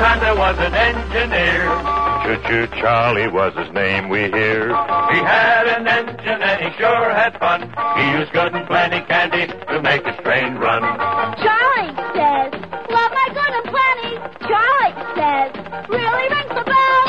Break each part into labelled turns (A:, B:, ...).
A: Once upon a time there was an engineer.
B: Choo-choo Charlie was his name, we hear.
A: He had an engine and he sure had fun. He used good and plenty candy to make his train run.
C: Charlie says, love my good and plenty. Charlie says, really rings the bell.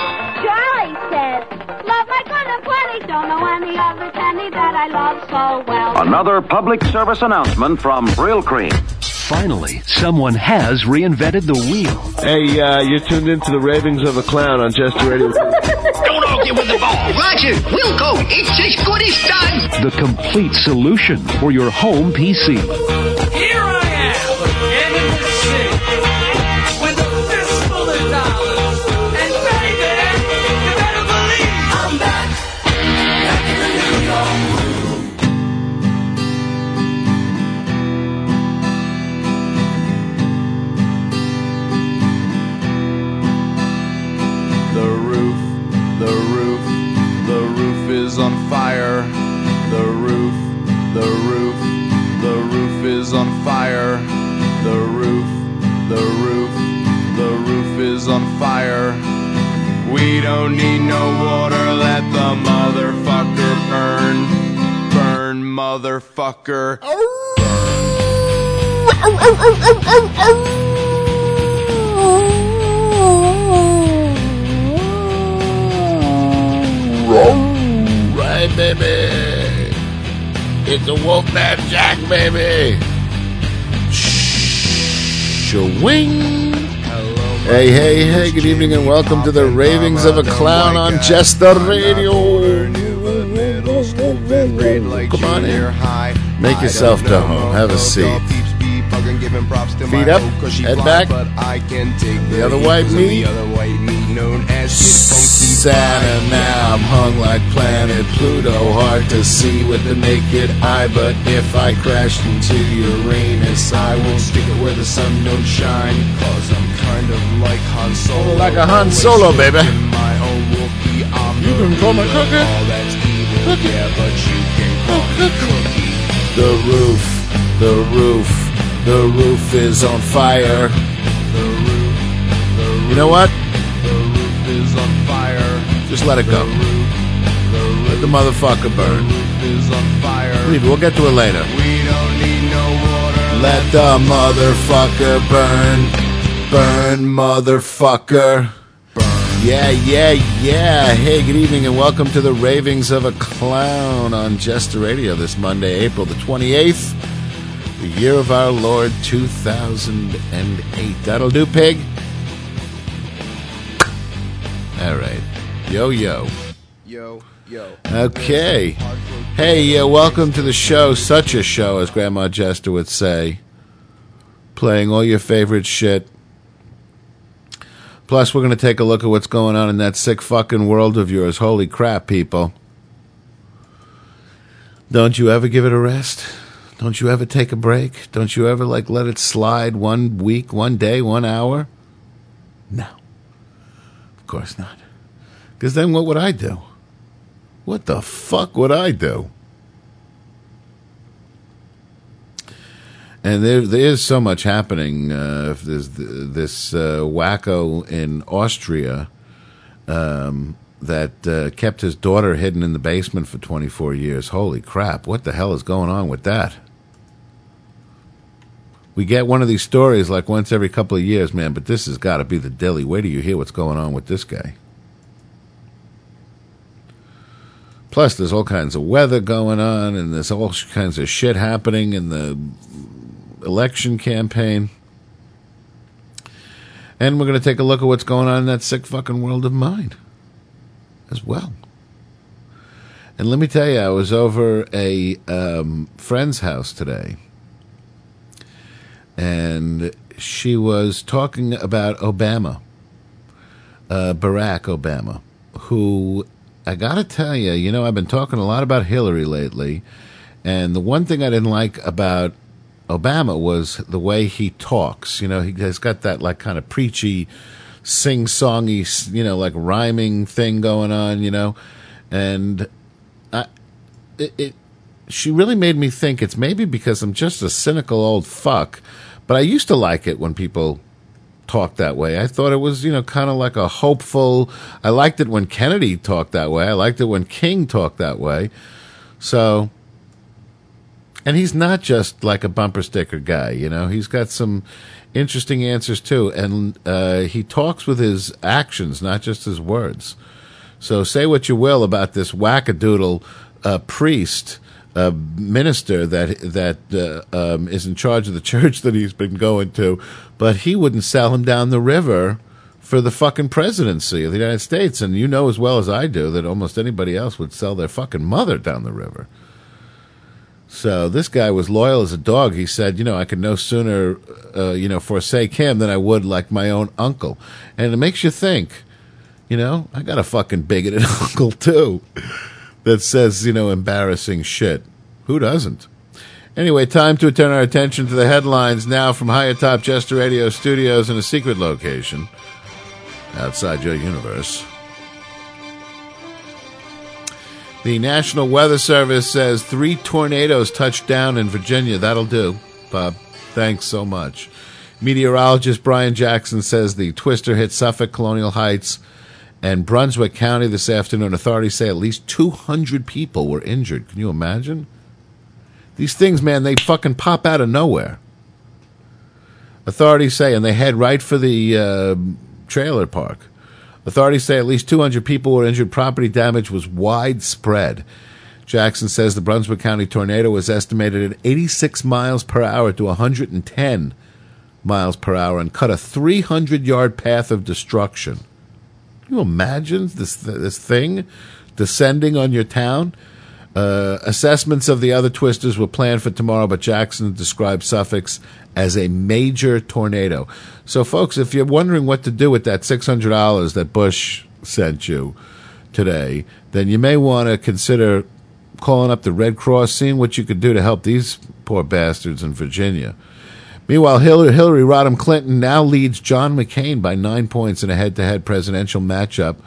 C: Charlie says, love my good and plenty. Don't know any other candy that I love so well.
D: Another public service announcement from Brylcreem.
E: Finally, someone has reinvented the wheel.
F: Hey, uh, you're tuned into the ravings of a clown on Jester Radio.
G: Don't argue with the ball. Roger, we'll go. It's as good as done.
E: The complete solution for your home PC.
H: We don't need no water, let the motherfucker burn. Burn, motherfucker. Burn.
I: Right, baby. It's a Wolfman Jack, baby. Shwing. Hey, hey, hey, good evening and welcome to the Ravings of a Clown on Jester Radio. Come on in. Make yourself to home. Have a seat. Feet up, head back. The other white meat. Saturn now I'm hung like planet Pluto Hard to see with the naked eye But if I crashed into Uranus I will stick it where the sun don't shine
H: Cause I'm kind of like Han Solo.
I: Like a Han Solo, baby.
H: My own Wookiee armor.
I: You can call me cookie.
H: All that's evil, yeah, but you can call me cookie.
I: The roof, the roof, the roof is on fire
H: The roof, the roof,
I: You know what? Just let it go Let the motherfucker burn. Leave it, we'll get to it later. Let the motherfucker burn Burn, motherfucker Yeah, yeah, yeah. Hey, good evening and welcome to the Ravings of a Clown on Jester Radio this Monday, April the 28th, the year of our Lord 2008. That'll do, pig? All right. Yo, yo.
H: Yo, yo.
I: Okay. Hey, uh, welcome to the show. Such a show, as Grandma Jester would say. Playing all your favorite shit. Plus, we're going to take a look at what's going on in that sick fucking world of yours. Holy crap, people. Don't you ever give it a rest? Don't you ever take a break? Don't you ever, like, let it slide one week, one day, one hour? No. Of course not. Because then what would I do? What the fuck would I do? And there, there is so much happening. Uh, there's th- this uh, wacko in Austria um, that uh, kept his daughter hidden in the basement for 24 years. Holy crap! What the hell is going on with that? We get one of these stories like once every couple of years, man. But this has got to be the dilly. Wait till you hear what's going on with this guy. Plus, there's all kinds of weather going on, and there's all kinds of shit happening in the election campaign. And we're going to take a look at what's going on in that sick fucking world of mine as well. And let me tell you, I was over a um, friend's house today, and she was talking about Obama, uh, Barack Obama, who I got to tell you, you know, I've been talking a lot about Hillary lately, and the one thing I didn't like about Obama was the way he talks. You know, he has got that like kind of preachy, sing songy, you know, like rhyming thing going on. You know, and I, it, it, she really made me think it's maybe because I'm just a cynical old fuck, but I used to like it when people talked that way. I thought it was, you know, kind of like a hopeful. I liked it when Kennedy talked that way. I liked it when King talked that way. So, and he's not just like a bumper sticker guy, you know. He's got some interesting answers too, and uh, he talks with his actions, not just his words. So, say what you will about this wackadoodle uh, priest. Uh, minister that that uh, um, is in charge of the church that he's been going to, but he wouldn't sell him down the river for the fucking presidency of the United States. And you know as well as I do that almost anybody else would sell their fucking mother down the river. So this guy was loyal as a dog. He said, you know, I could no sooner, uh, you know, forsake him than I would like my own uncle. And it makes you think, you know, I got a fucking bigoted uncle too that says, you know, embarrassing shit. Who doesn't? Anyway, time to turn our attention to the headlines now from high atop Jester Radio Studios in a secret location outside your universe. The National Weather Service says three tornadoes touched down in Virginia. That'll do, Bob. Thanks so much. Meteorologist Brian Jackson says the twister hit Suffolk, Colonial Heights, and Brunswick County this afternoon. Authorities say at least 200 people were injured. Can you imagine? These things, man, they fucking pop out of nowhere. Authorities say, and they head right for the uh, trailer park. Authorities say at least 200 people were injured. Property damage was widespread. Jackson says the Brunswick County tornado was estimated at 86 miles per hour to 110 miles per hour and cut a 300 yard path of destruction. You imagine this this thing descending on your town? Uh, assessments of the other twisters were planned for tomorrow, but Jackson described Suffolk's as a major tornado. So, folks, if you're wondering what to do with that $600 that Bush sent you today, then you may want to consider calling up the Red Cross, seeing what you could do to help these poor bastards in Virginia. Meanwhile, Hillary, Hillary Rodham Clinton now leads John McCain by nine points in a head to head presidential matchup,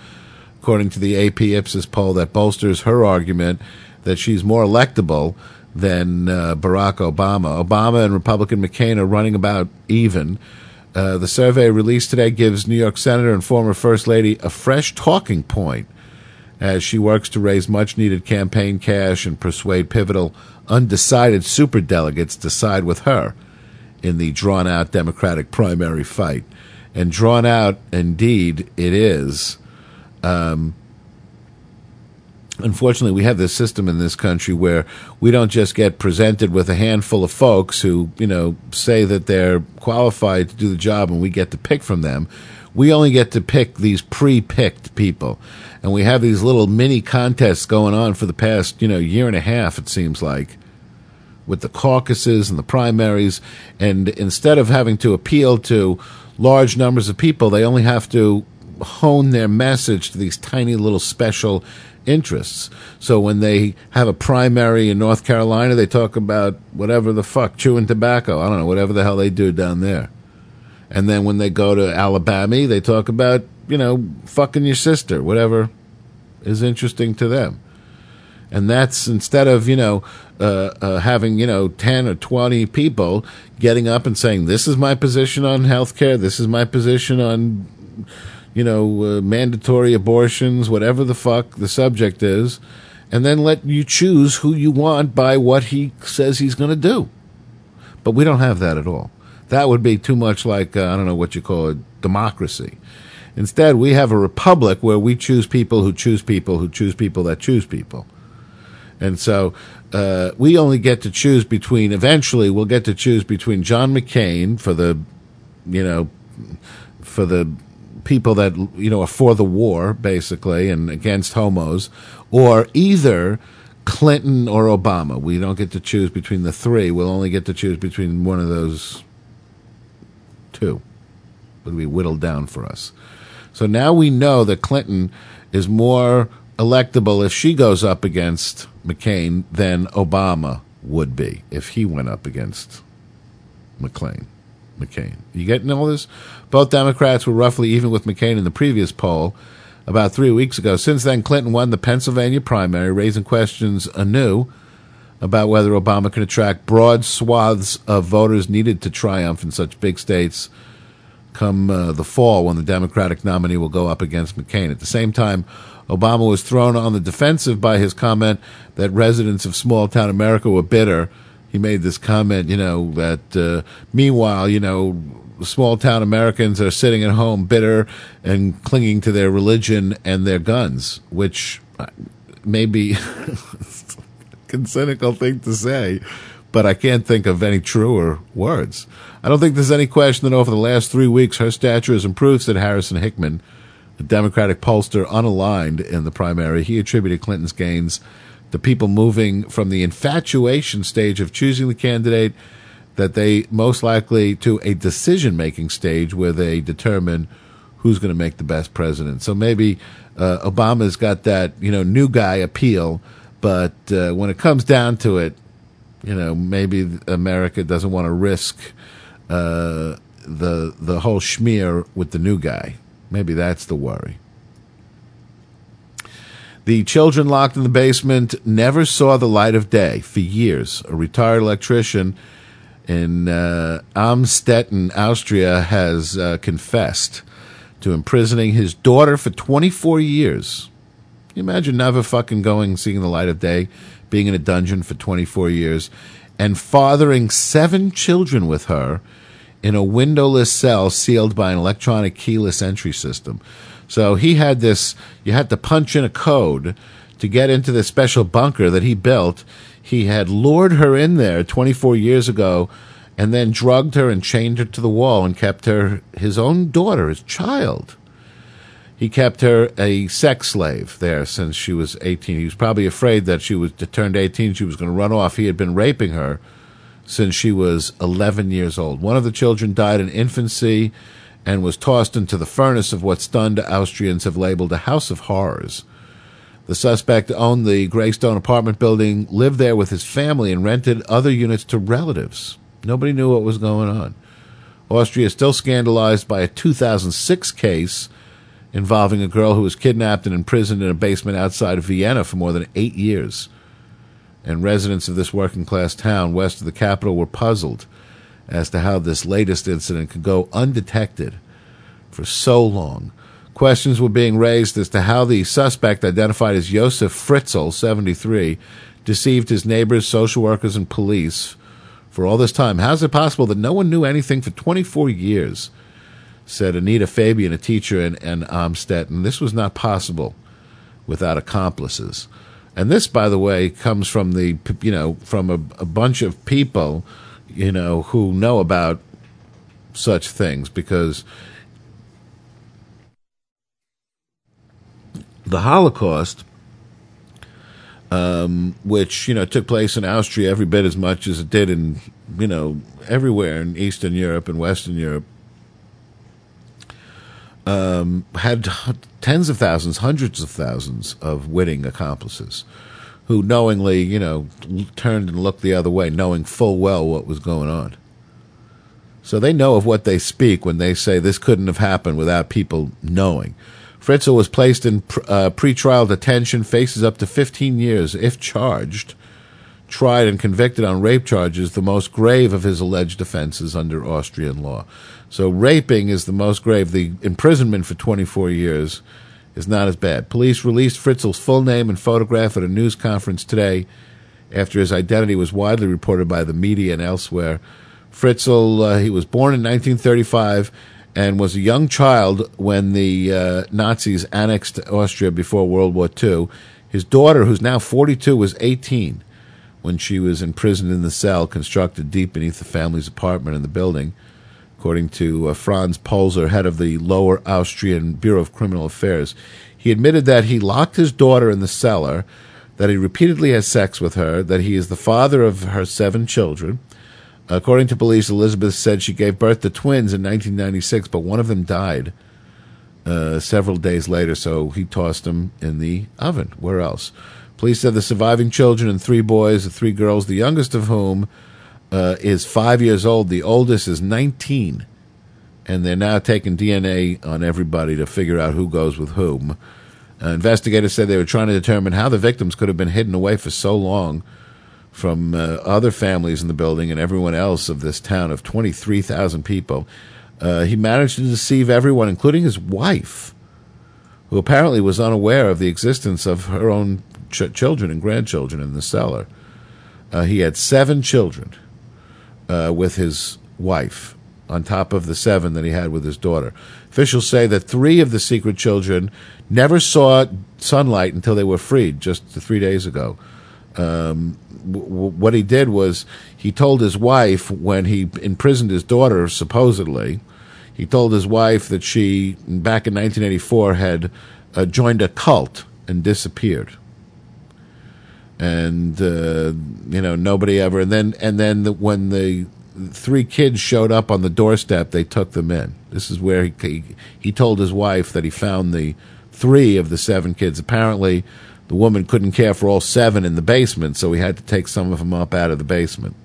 I: according to the AP Ipsos poll that bolsters her argument that she's more electable than uh, Barack Obama. Obama and Republican McCain are running about even. Uh, the survey released today gives New York Senator and former First Lady a fresh talking point as she works to raise much needed campaign cash and persuade pivotal undecided superdelegates to side with her in the drawn out Democratic primary fight. And drawn out, indeed, it is. Um, unfortunately, we have this system in this country where we don't just get presented with a handful of folks who, you know, say that they're qualified to do the job and we get to pick from them. We only get to pick these pre picked people. And we have these little mini contests going on for the past, you know, year and a half, it seems like, with the caucuses and the primaries. And instead of having to appeal to large numbers of people, they only have to hone their message to these tiny little special interests. So when they have a primary in North Carolina, they talk about whatever the fuck, chewing tobacco. I don't know, whatever the hell they do down there. And then when they go to Alabama, they talk about, you know, fucking your sister, whatever is interesting to them. And that's instead of, you know, uh, uh, having, you know, 10 or 20 people getting up and saying, this is my position on health care, this is my position on you know, uh, mandatory abortions, whatever the fuck the subject is, and then let you choose who you want by what he says he's going to do. But we don't have that at all. That would be too much like, uh, I don't know what you call it, democracy. Instead, we have a republic where we choose people who choose people who choose people that choose people. And so uh, we only get to choose between, eventually, we'll get to choose between John McCain for the, you know, for the people that you know are for the war basically and against homos or either Clinton or Obama. We don't get to choose between the three. We'll only get to choose between one of those two. It'll be whittled down for us. So now we know that Clinton is more electable if she goes up against McCain than Obama would be if he went up against McCain. McCain. You getting all this? Both Democrats were roughly even with McCain in the previous poll about three weeks ago. Since then, Clinton won the Pennsylvania primary, raising questions anew about whether Obama can attract broad swaths of voters needed to triumph in such big states come uh, the fall when the Democratic nominee will go up against McCain. At the same time, Obama was thrown on the defensive by his comment that residents of small town America were bitter. He made this comment, you know, that uh, meanwhile, you know, small town Americans are sitting at home bitter and clinging to their religion and their guns, which uh, may be a cynical thing to say, but I can't think of any truer words. I don't think there's any question that over the last three weeks her stature has improved, said Harrison Hickman, a Democratic pollster unaligned in the primary. He attributed Clinton's gains to people moving from the infatuation stage of choosing the candidate that they most likely to a decision making stage where they determine who's going to make the best president. So maybe uh, Obama's got that you know new guy appeal, but uh, when it comes down to it, you know maybe America doesn't want to risk uh, the the whole schmear with the new guy. Maybe that's the worry. The children locked in the basement never saw the light of day for years. A retired electrician in uh, Amstetten, Austria, has uh, confessed to imprisoning his daughter for 24 years. Can you imagine never fucking going, seeing the light of day, being in a dungeon for 24 years, and fathering seven children with her in a windowless cell sealed by an electronic keyless entry system. So he had this, you had to punch in a code to get into this special bunker that he built. He had lured her in there 24 years ago and then drugged her and chained her to the wall and kept her his own daughter, his child. He kept her a sex slave there since she was 18. He was probably afraid that she was turned 18, she was going to run off. He had been raping her since she was 11 years old. One of the children died in infancy and was tossed into the furnace of what stunned Austrians have labeled a house of horrors. The suspect owned the Greystone apartment building, lived there with his family, and rented other units to relatives. Nobody knew what was going on. Austria is still scandalized by a 2006 case involving a girl who was kidnapped and imprisoned in a basement outside of Vienna for more than eight years. And residents of this working class town west of the capital were puzzled as to how this latest incident could go undetected for so long. Questions were being raised as to how the suspect, identified as Josef Fritzl, 73, deceived his neighbors, social workers, and police for all this time. How's it possible that no one knew anything for 24 years? Said Anita Fabian, a teacher in, in Amstetten. This was not possible without accomplices. And this, by the way, comes from the you know from a, a bunch of people, you know, who know about such things because the Holocaust, um, which you know took place in Austria every bit as much as it did in you know everywhere in Eastern Europe and Western Europe, um, had tens of thousands, hundreds of thousands of witting accomplices who knowingly, you know, turned and looked the other way, knowing full well what was going on. So they know of what they speak when they say this couldn't have happened without people knowing. Fritzl was placed in uh, pretrial detention, faces up to 15 years if charged, tried and convicted on rape charges, the most grave of his alleged offenses under Austrian law. So raping is the most grave. The imprisonment for 24 years is not as bad. Police released Fritzl's full name and photograph at a news conference today after his identity was widely reported by the media and elsewhere. Fritzl, uh, he was born in 1935 and was a young child when the uh, Nazis annexed Austria before World War II. His daughter, who's now 42, was 18 when she was imprisoned in the cell constructed deep beneath the family's apartment in the building. According to uh, Franz Polzer, head of the Lower Austrian Bureau of Criminal Affairs, he admitted that he locked his daughter in the cellar, that he repeatedly has sex with her, that he is the father of her seven children. According to police, Elizabeth said she gave birth to twins in 1996, but one of them died uh, several days later, so he tossed them in the oven. Where else? Police said the surviving children and three boys, three girls, the youngest of whom uh, is five years old, the oldest is 19. And they're now taking DNA on everybody to figure out who goes with whom. Uh, investigators said they were trying to determine how the victims could have been hidden away for so long from uh, other families in the building and everyone else of this town of 23,000 people. Uh, he managed to deceive everyone, including his wife, who apparently was unaware of the existence of her own ch- children and grandchildren in the cellar. Uh, he had seven children uh, with his wife, on top of the seven that he had with his daughter. Officials say that three of the secret children never saw sunlight until they were freed just three days ago. Um, w- w- what he did was he told his wife when he imprisoned his daughter, supposedly, he told his wife that she, back in 1984, had uh, joined a cult and disappeared and uh, you know nobody ever and then and then the, when the three kids showed up on the doorstep they took them in. This is where he, he he told his wife that he found the three of the seven kids. Apparently the woman couldn't care for all seven in the basement so he had to take some of them up out of the basement.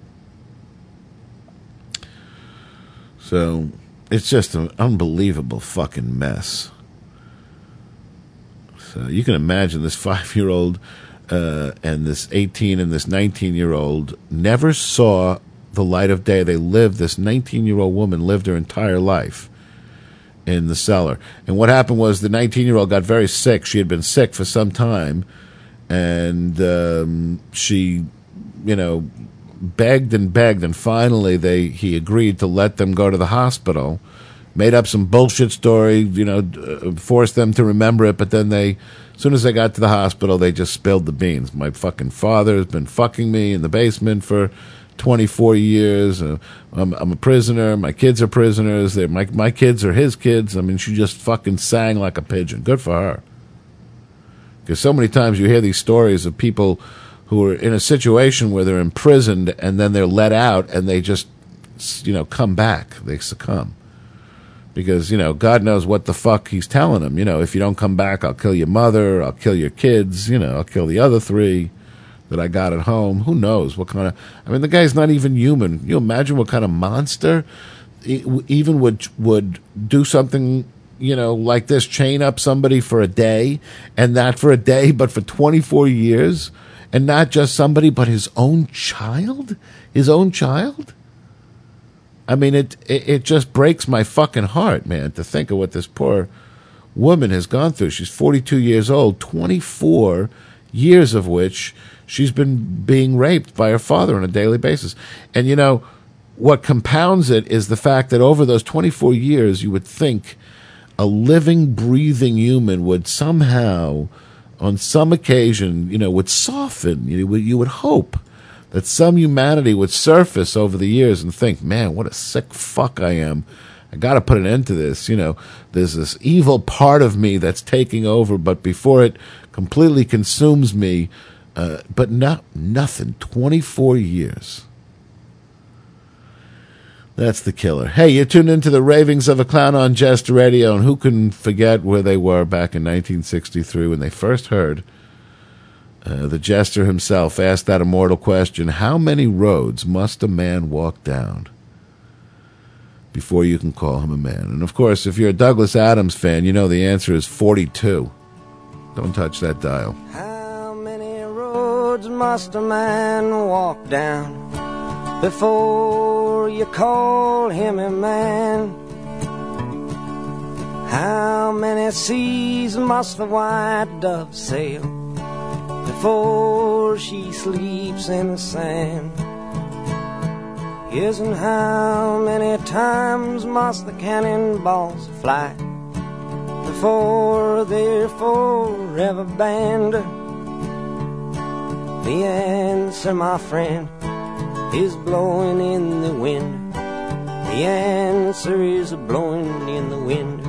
I: So it's just an unbelievable fucking mess. So you can imagine this five year old uh, and this 18 and this 19 year old never saw the light of day. They lived, this 19 year old woman lived her entire life in the cellar. And what happened was the 19 year old got very sick. She had been sick for some time. And um, she, you know, begged and begged. And finally, they he agreed to let them go to the hospital. Made up some bullshit story, you know, uh, forced them to remember it. But then they, as soon as they got to the hospital, they just spilled the beans. My fucking father has been fucking me in the basement for 24 years. Uh, I'm, I'm a prisoner. My kids are prisoners. They're, my, my kids are his kids. I mean, she just fucking sang like a pigeon. Good for her. Because so many times you hear these stories of people who are in a situation where they're imprisoned and then they're let out and they just, you know, come back. They succumb because you know God knows what the fuck He's telling them. You know, if you don't come back, I'll kill your mother, I'll kill your kids. You know, I'll kill the other three that I got at home. Who knows what kind of? I mean, the guy's not even human. You imagine what kind of monster even would would do something. You know, like this, chain up somebody for a day, and not for a day, but for twenty four years, and not just somebody, but his own child, his own child. I mean, it, it it just breaks my fucking heart, man, to think of what this poor woman has gone through. She's 42 years old, 24 years of which she's been being raped by her father on a daily basis. And you know, what compounds it is the fact that over those 24 years, you would think a living, breathing human would somehow, on some occasion, you know, would soften. You would, you would hope that some humanity would surface over the years and think, man, what a sick fuck I am. I got to put an end to this. You know, there's this evil part of me that's taking over, but before it completely consumes me, uh, but not nothing. 24 years. That's the killer. Hey, you tuned into the ravings of a clown on Jest Radio, and who can forget where they were back in 1963 when they first heard uh, the jester himself asked that immortal question How many roads must a man walk down before you can call him a man? And of course, if you're a Douglas Adams fan, you know the answer is 42. Don't touch that dial.
J: How many roads must a man walk down before you call him a man? How many seas must the white dove sail before she sleeps in the sand? And how many times must the cannonballs fly before they're forever banned? The answer, my friend, is blowing in the wind. The answer is blowing in the wind.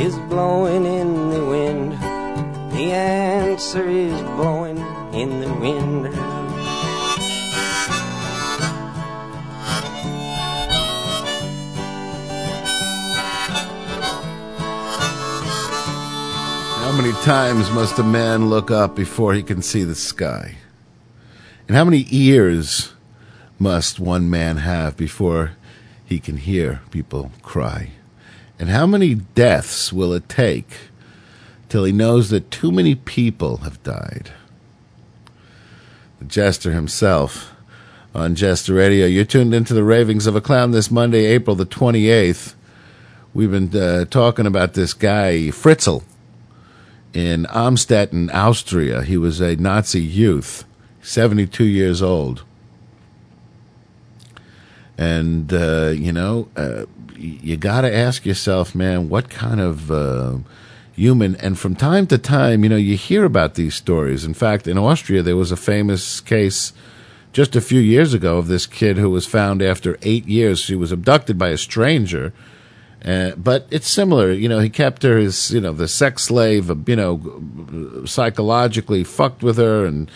J: is blowing in the wind. The answer is blowing in the wind.
I: How many times must a man look up before he can see the sky? And how many ears must one man have before he can hear people cry? And how many deaths will it take till he knows that too many people have died? The jester himself on Jester Radio. You're tuned into the ravings of a clown this Monday, April the 28th. We've been uh, talking about this guy, Fritzl, in Amstetten, Austria. He was a Nazi youth, 72 years old. And, uh, you know, uh, you got to ask yourself, man, what kind of uh, human? And from time to time, you know, you hear about these stories. In fact, in Austria, there was a famous case just a few years ago of this kid who was found after eight years. She was abducted by a stranger. Uh, but it's similar, you know. He kept her as, you know, the sex slave, uh, you know, psychologically fucked with her and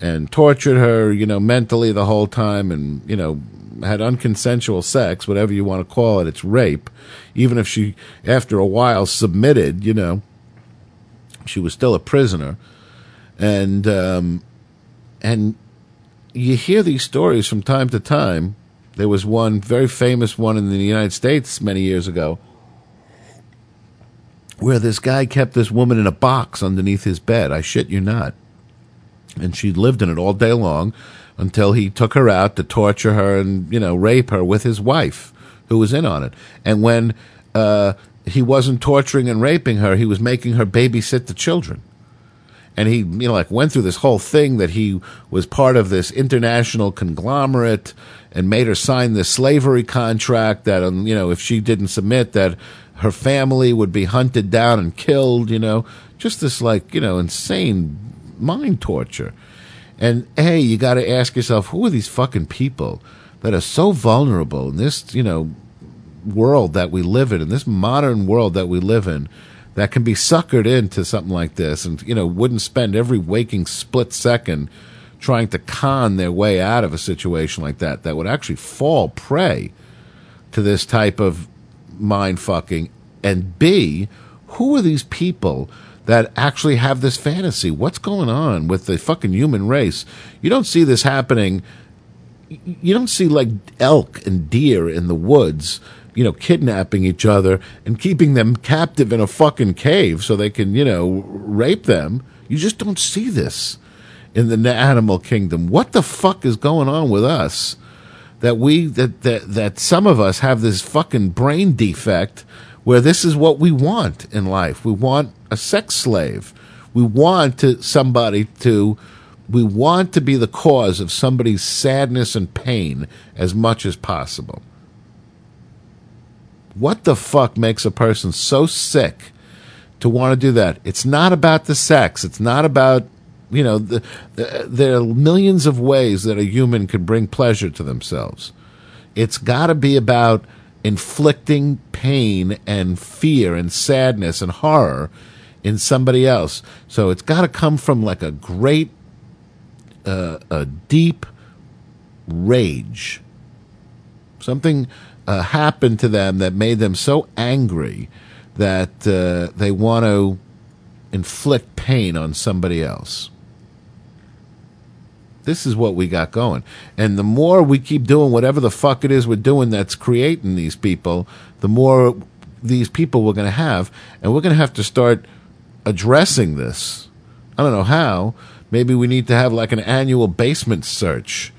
I: and tortured her, you know, mentally the whole time, and you know, had unconsensual sex, whatever you want to call it. It's rape. Even if she, after a while, submitted, you know, she was still a prisoner, and um, and you hear these stories from time to time. There was one very famous one in the United States many years ago where this guy kept this woman in a box underneath his bed. I shit you not. And she lived in it all day long until he took her out to torture her and, you know, rape her with his wife who was in on it. And when uh, he wasn't torturing and raping her, he was making her babysit the children. And he you know like went through this whole thing that he was part of this international conglomerate and made her sign this slavery contract that um, you know if she didn't submit that her family would be hunted down and killed you know. Just this like you know insane mind torture and hey you got to ask yourself who are these fucking people that are so vulnerable in this you know world that we live in in this modern world that we live in that can be suckered into something like this and you know wouldn't spend every waking split second trying to con their way out of a situation like that that would actually fall prey to this type of mind fucking? And b who are these people that actually have this fantasy what's going on with the fucking human race you don't see this happening you don't see like elk and deer in the woods you know, kidnapping each other and keeping them captive in a fucking cave so they can, you know, rape them. You just don't see this in the animal kingdom. What the fuck is going on with us? That we that that that some of us have this fucking brain defect where this is what we want in life. We want a sex slave. We want to somebody to we want to be the cause of somebody's sadness and pain as much as possible what the fuck makes a person so sick to want to do that? It's not about the sex. It's not about you know the, the, there are millions of ways that a human could bring pleasure to themselves. It's got to be about inflicting pain and fear and sadness and horror in somebody else. So it's got to come from like a great, uh, a deep rage, something uh, happened to them that made them so angry that uh, they want to inflict pain on somebody else. This is what we got going. And the more we keep doing whatever the fuck it is we're doing that's creating these people, the more these people we're going to have. And we're going to have to start addressing this. I don't know how. Maybe we need to have like an annual basement search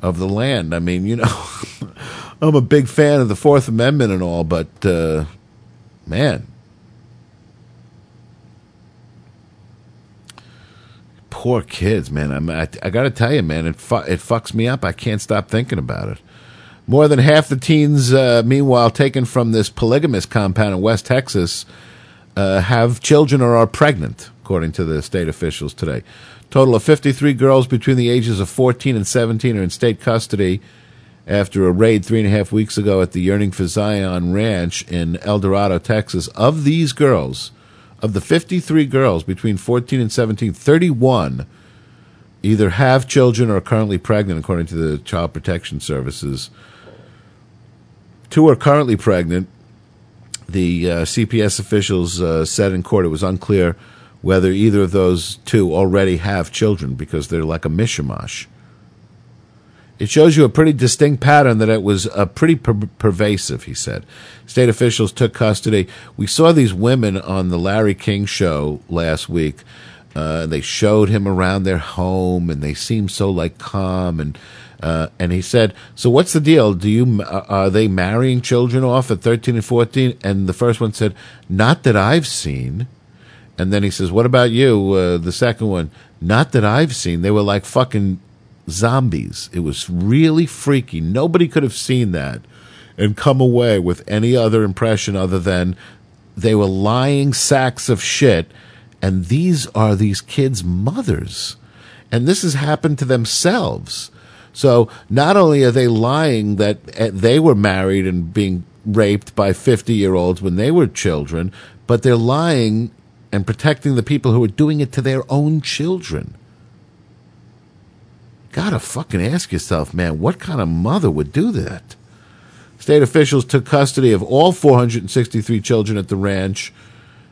I: of the land. I mean, you know, I'm a big fan of the Fourth Amendment and all, but uh, man, poor kids, man. I'm, I, I got to tell you, man, it fu- it fucks me up. I can't stop thinking about it. More than half the teens, uh, meanwhile, taken from this polygamous compound in West Texas, uh, have children or are pregnant, according to the state officials today. Total of 53 girls between the ages of 14 and 17 are in state custody after a raid three and a half weeks ago at the Yearning for Zion Ranch in Eldorado, Texas. Of these girls, of the 53 girls between 14 and 17, 31 either have children or are currently pregnant, according to the Child Protection Services. Two are currently pregnant. The uh, CPS officials uh, said in court it was unclear whether either of those two already have children because they're like a mishmash. It shows you a pretty distinct pattern that it was uh, pretty per- pervasive, he said. State officials took custody. We saw these women on the Larry King show last week. Uh, they showed him around their home, and they seemed so like calm. And uh, and he said, "So what's the deal? Do you uh, are they marrying children off at thirteen and 14? And the first one said, "Not that I've seen." And then he says, "What about you?" Uh, the second one, "Not that I've seen." They were like fucking zombies. It was really freaky. Nobody could have seen that and come away with any other impression other than they were lying sacks of shit. And these are these kids' mothers. And this has happened to themselves. So not only are they lying that uh, they were married and being raped by 50 year olds when they were children, but they're lying and protecting the people who are doing it to their own children. Gotta fucking ask yourself, man, what kind of mother would do that? State officials took custody of all 463 children at the ranch,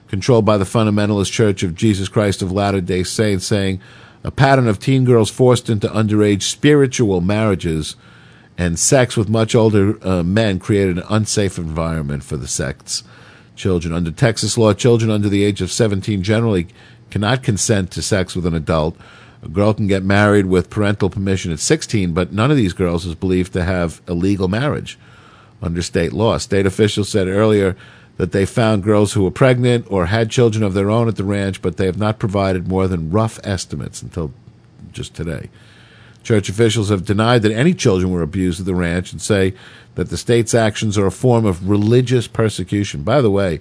I: controlled by the Fundamentalist Church of Jesus Christ of Latter day Saints, saying a pattern of teen girls forced into underage spiritual marriages and sex with much older uh, men created an unsafe environment for the sect's children. Under Texas law, children under the age of 17 generally cannot consent to sex with an adult. A girl can get married with parental permission at 16, but none of these girls is believed to have a legal marriage under state law. State officials said earlier that they found girls who were pregnant or had children of their own at the ranch, but they have not provided more than rough estimates until just today. Church officials have denied that any children were abused at the ranch and say that the state's actions are a form of religious persecution. By the way,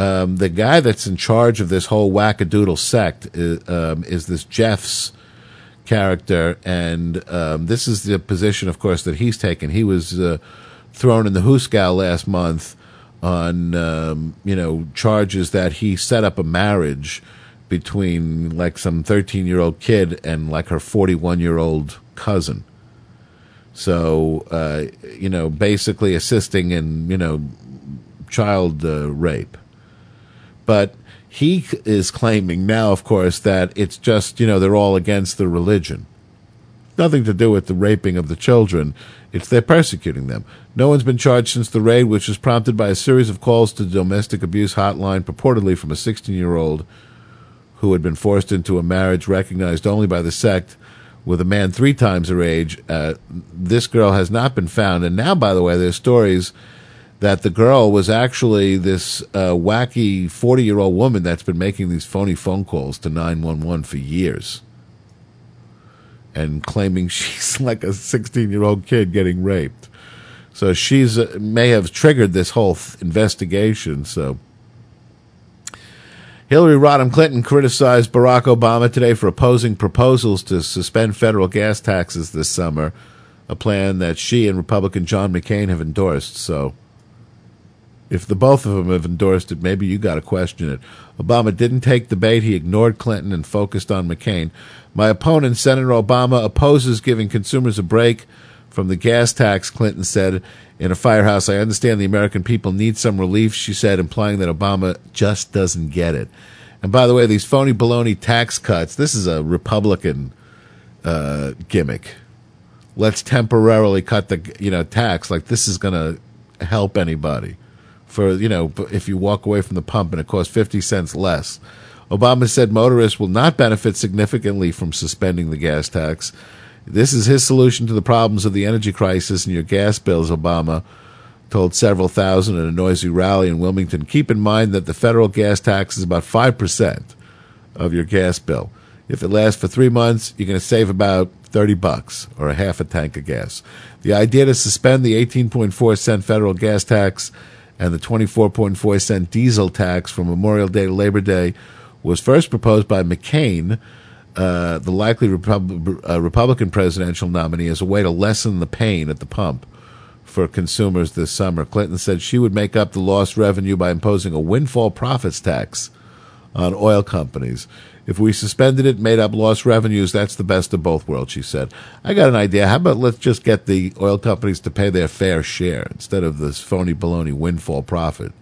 I: um, the guy that's in charge of this whole wackadoodle sect is, um, is this Jeffs character, and um, this is the position, of course, that he's taken. He was uh, thrown in the Hooskow last month on um, you know charges that he set up a marriage between like some 13 year old kid and like her 41 year old cousin. So uh, you know, basically assisting in you know child uh, rape. But he is claiming now, of course, that it's just, you know, they're all against the religion. Nothing to do with the raping of the children. It's they're persecuting them. No one's been charged since the raid, which was prompted by a series of calls to the domestic abuse hotline, purportedly from a 16 year old who had been forced into a marriage recognized only by the sect with a man three times her age. Uh, this girl has not been found. And now, by the way, there's stories that the girl was actually this uh, wacky 40 year old woman that's been making these phony phone calls to 911 for years and claiming she's like a 16 year old kid getting raped. So she's uh, may have triggered this whole th- investigation. So Hillary Rodham Clinton criticized Barack Obama today for opposing proposals to suspend federal gas taxes this summer, a plan that she and Republican John McCain have endorsed. So if the both of them have endorsed it, maybe you got to question it. Obama didn't take the bait. He ignored Clinton and focused on McCain. My opponent, Senator Obama, opposes giving consumers a break from the gas tax, Clinton said in a firehouse. I understand the American people need some relief, she said, implying that Obama just doesn't get it. And by the way, these phony baloney tax cuts, this is a Republican uh, gimmick. Let's temporarily cut the you know tax. Like this is going to help anybody. For you know, if you walk away from the pump and it costs fifty cents less. Obama said motorists will not benefit significantly from suspending the gas tax. This is his solution to the problems of the energy crisis and your gas bills, Obama told several thousand at a noisy rally in Wilmington. Keep in mind that the federal gas tax is about 5% of your gas bill. If it lasts for three months, you're going to save about 30 bucks or a half a tank of gas. The idea to suspend the 18.4 cent federal gas tax and the 24.4 cent diesel tax from Memorial Day to Labor Day was first proposed by McCain, uh, the likely Repub- uh, Republican presidential nominee, as a way to lessen the pain at the pump for consumers this summer. Clinton said she would make up the lost revenue by imposing a windfall profits tax on oil companies. If we suspended it, made up lost revenues, that's the best of both worlds, she said. I got an idea. How about let's just get the oil companies to pay their fair share instead of this phony baloney windfall profit?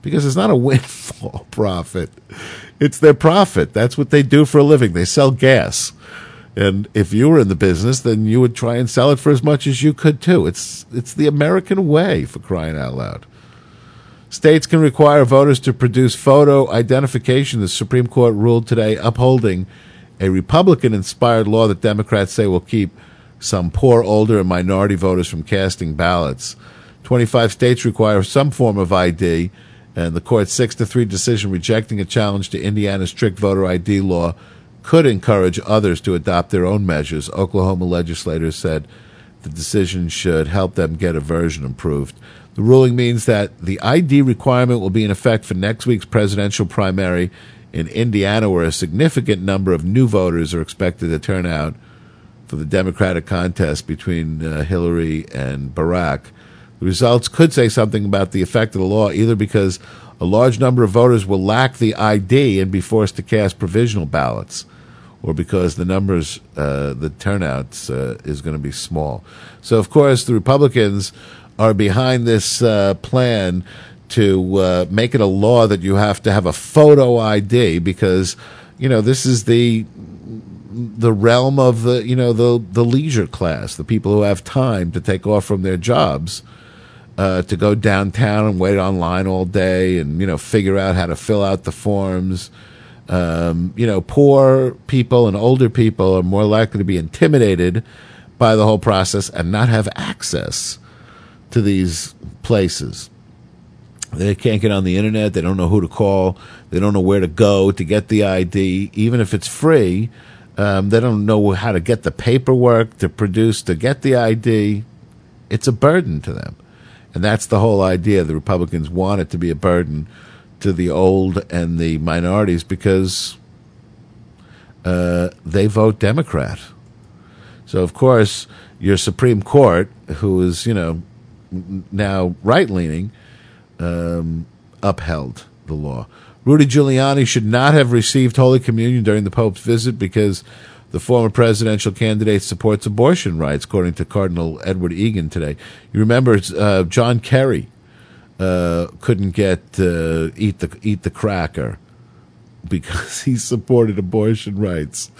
I: Because it's not a windfall profit. It's their profit. That's what they do for a living. They sell gas. And if you were in the business, then you would try and sell it for as much as you could too. It's it's the American way for crying out loud. States can require voters to produce photo identification. The Supreme Court ruled today upholding a Republican inspired law that Democrats say will keep some poor older and minority voters from casting ballots. 25 states require some form of ID, and the court's 6 to 3 decision rejecting a challenge to Indiana's strict voter ID law could encourage others to adopt their own measures. Oklahoma legislators said the decision should help them get a version approved. The ruling means that the ID requirement will be in effect for next week's presidential primary in Indiana, where a significant number of new voters are expected to turn out for the Democratic contest between uh, Hillary and Barack. The results could say something about the effect of the law, either because a large number of voters will lack the ID and be forced to cast provisional ballots, or because the numbers, uh, the turnouts, uh, is going to be small. So, of course, the Republicans are behind this uh, plan to uh, make it a law that you have to have a photo ID because you know this is the the realm of the you know the the leisure class, the people who have time to take off from their jobs. Uh, to go downtown and wait online all day and you know figure out how to fill out the forms um, you know poor people and older people are more likely to be intimidated by the whole process and not have access to these places. They can't get on the internet. They don't know who to call. They don't know where to go to get the ID, even if it's free. Um, they don't know how to get the paperwork to produce to get the ID. It's a burden to them. And that's the whole idea. The Republicans want it to be a burden to the old and the minorities because uh, they vote Democrat. So, of course, your Supreme Court, who is, you know, now right leaning, um, upheld the law. Rudy Giuliani should not have received Holy Communion during the Pope's visit because the former presidential candidate supports abortion rights, according to Cardinal Edward Egan today. You remember uh, John Kerry uh, couldn't get uh, eat the eat the cracker because he supported abortion rights.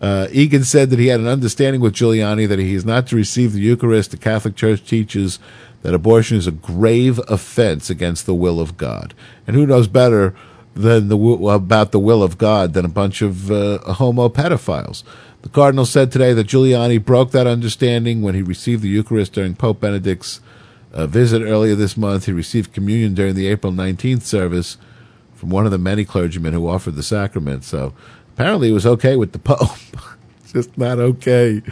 I: Uh, Egan said that he had an understanding with Giuliani that he is not to receive the Eucharist. The Catholic Church teaches that abortion is a grave offense against the will of God. And who knows better than the about the will of God than a bunch of uh, homo pedophiles? The cardinal said today that Giuliani broke that understanding when he received the Eucharist during Pope Benedict's uh, visit earlier this month. He received communion during the April 19th service from one of the many clergymen who offered the sacrament. So apparently it was okay with the Pope, just not okay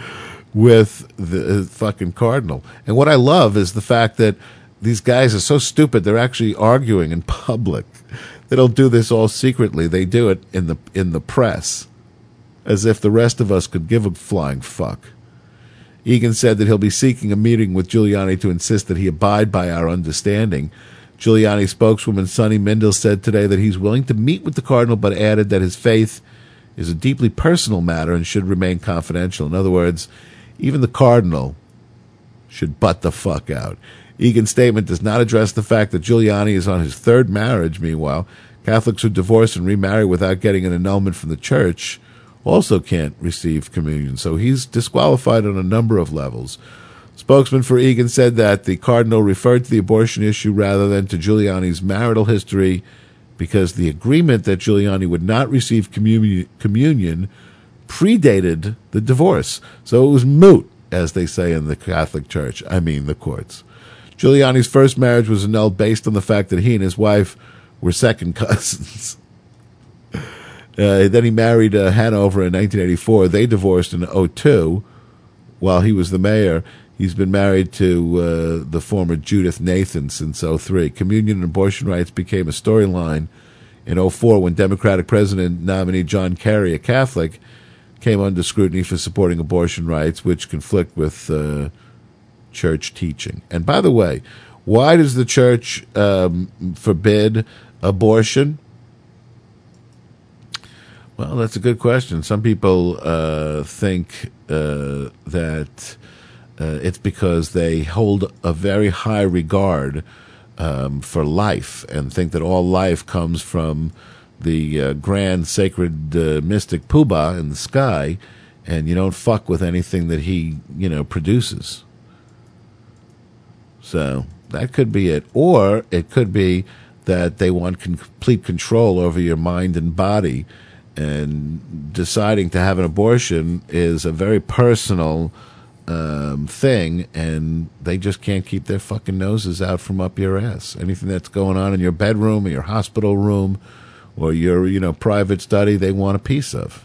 I: with the uh, fucking cardinal. And what I love is the fact that these guys are so stupid they're actually arguing in public. They don't do this all secretly. They do it in the in the press, as if the rest of us could give a flying fuck. Egan said that he'll be seeking a meeting with Giuliani to insist that he abide by our understanding. Giuliani spokeswoman Sunny Mindel said today that he's willing to meet with the cardinal, but added that his faith is a deeply personal matter and should remain confidential. In other words, even the cardinal should butt the fuck out. Egan's statement does not address the fact that Giuliani is on his third marriage, meanwhile, Catholics who divorce and remarry without getting an annulment from the church also can't receive communion. So he's disqualified on a number of levels. Spokesman for Egan said that the cardinal referred to the abortion issue rather than to Giuliani's marital history because the agreement that Giuliani would not receive communion, predated the divorce. So it was moot, as they say in the Catholic Church. I mean, the courts. Giuliani's first marriage was annulled based on the fact that he and his wife were second cousins. Uh, then he married uh, Hanover in 1984. They divorced in 02 while he was the mayor. He's been married to uh, the former Judith Nathan since 03. Communion and abortion rights became a storyline in 04 when Democratic President nominee John Kerry, a Catholic, came under scrutiny for supporting abortion rights, which conflict with uh, church teaching. And by the way, why does the church um, forbid abortion? Well, that's a good question. Some people uh, think uh, that uh, it's because they hold a very high regard um, for life and think that all life comes from the uh, grand sacred uh, mystic Puba in the sky, and you don't fuck with anything that he, you know, produces. So that could be it. Or it could be that they want complete control over your mind and body, and deciding to have an abortion is a very personal um, thing, and they just can't keep their fucking noses out from up your ass. Anything that's going on in your bedroom or your hospital room or your, you know, private study, they want a piece of.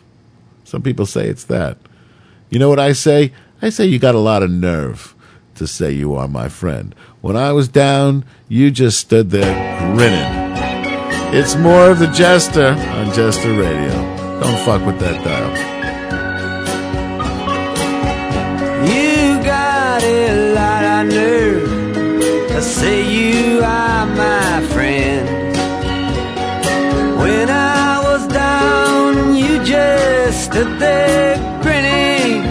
I: Some people say it's that. You know what I say? I say you got a lot of nerve to say you are my friend. When I was down, you just stood there grinning. It's more of the Jester on Jester Radio. Don't fuck with that dial.
J: You got a lot of nerve to say you are my friend. Stood there grinning.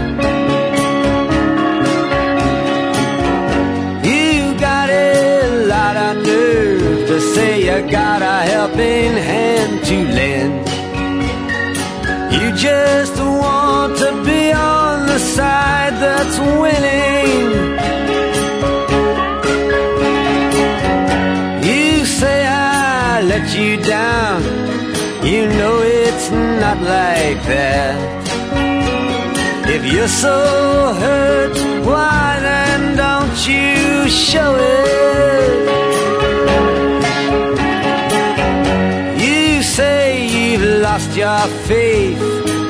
J: You got a lot of nerve to say you got a helping hand to lend. You just want to be on the side that's winning. It's not like that. If you're so hurt, why then don't you show it? You say you've lost your faith,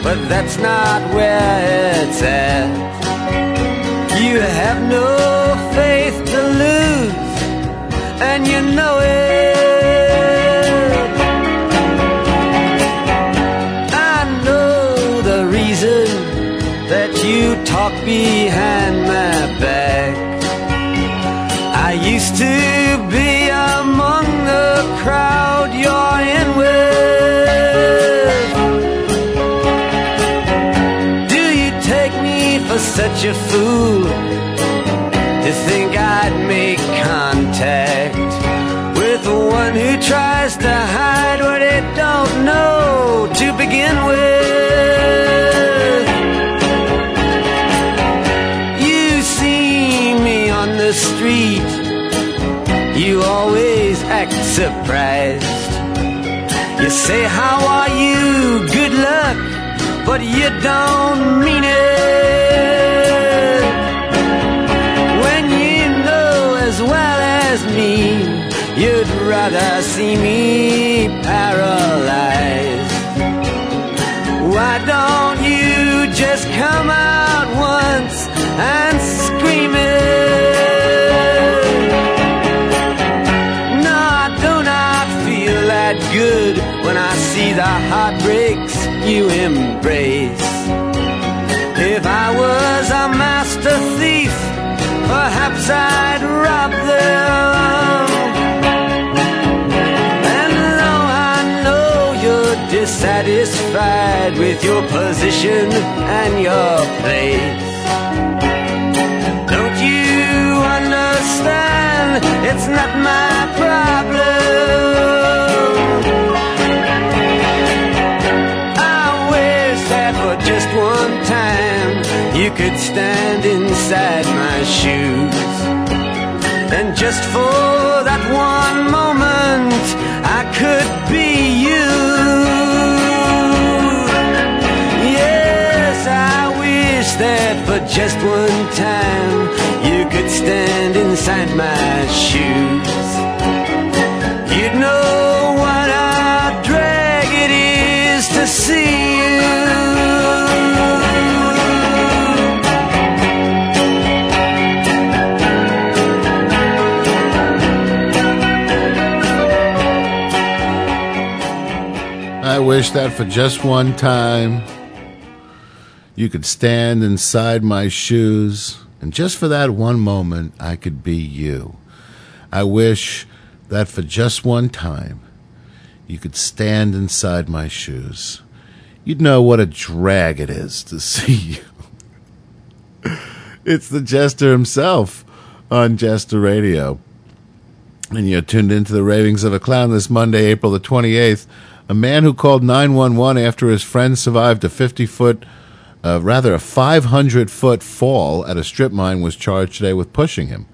J: but that's not where it's at. You have no faith to lose, and you know it. Talk behind my back. I used to be among the crowd you're in with. Do you take me for such a fool to think I'd make contact with the one who tries to hide surprised. You say, How are you? Good luck, but you don't mean it. When you know as well as me, you'd rather see me paralyzed. Why don't you just come out once and good when I see the heartbreaks you embrace. If I was a master thief, perhaps I'd rob them. And though I know you're dissatisfied with your position and your place, don't you understand? It's not my you could stand inside my shoes. And just for that one moment, I could be you. Yes, I wish that for just one time you could stand inside my shoes. You'd know what a drag it is to see
I: wish that for just one time you could stand inside my shoes, and just for that one moment I could be you. I wish that for just one time you could stand inside my shoes. You'd know what a drag it is to see you. It's the Jester himself on Jester Radio. And you're tuned into the ravings of a clown this Monday, April the 28th. A man who called 911 after his friend survived a 50 foot, uh, rather a 500 foot fall at a strip mine was charged today with pushing him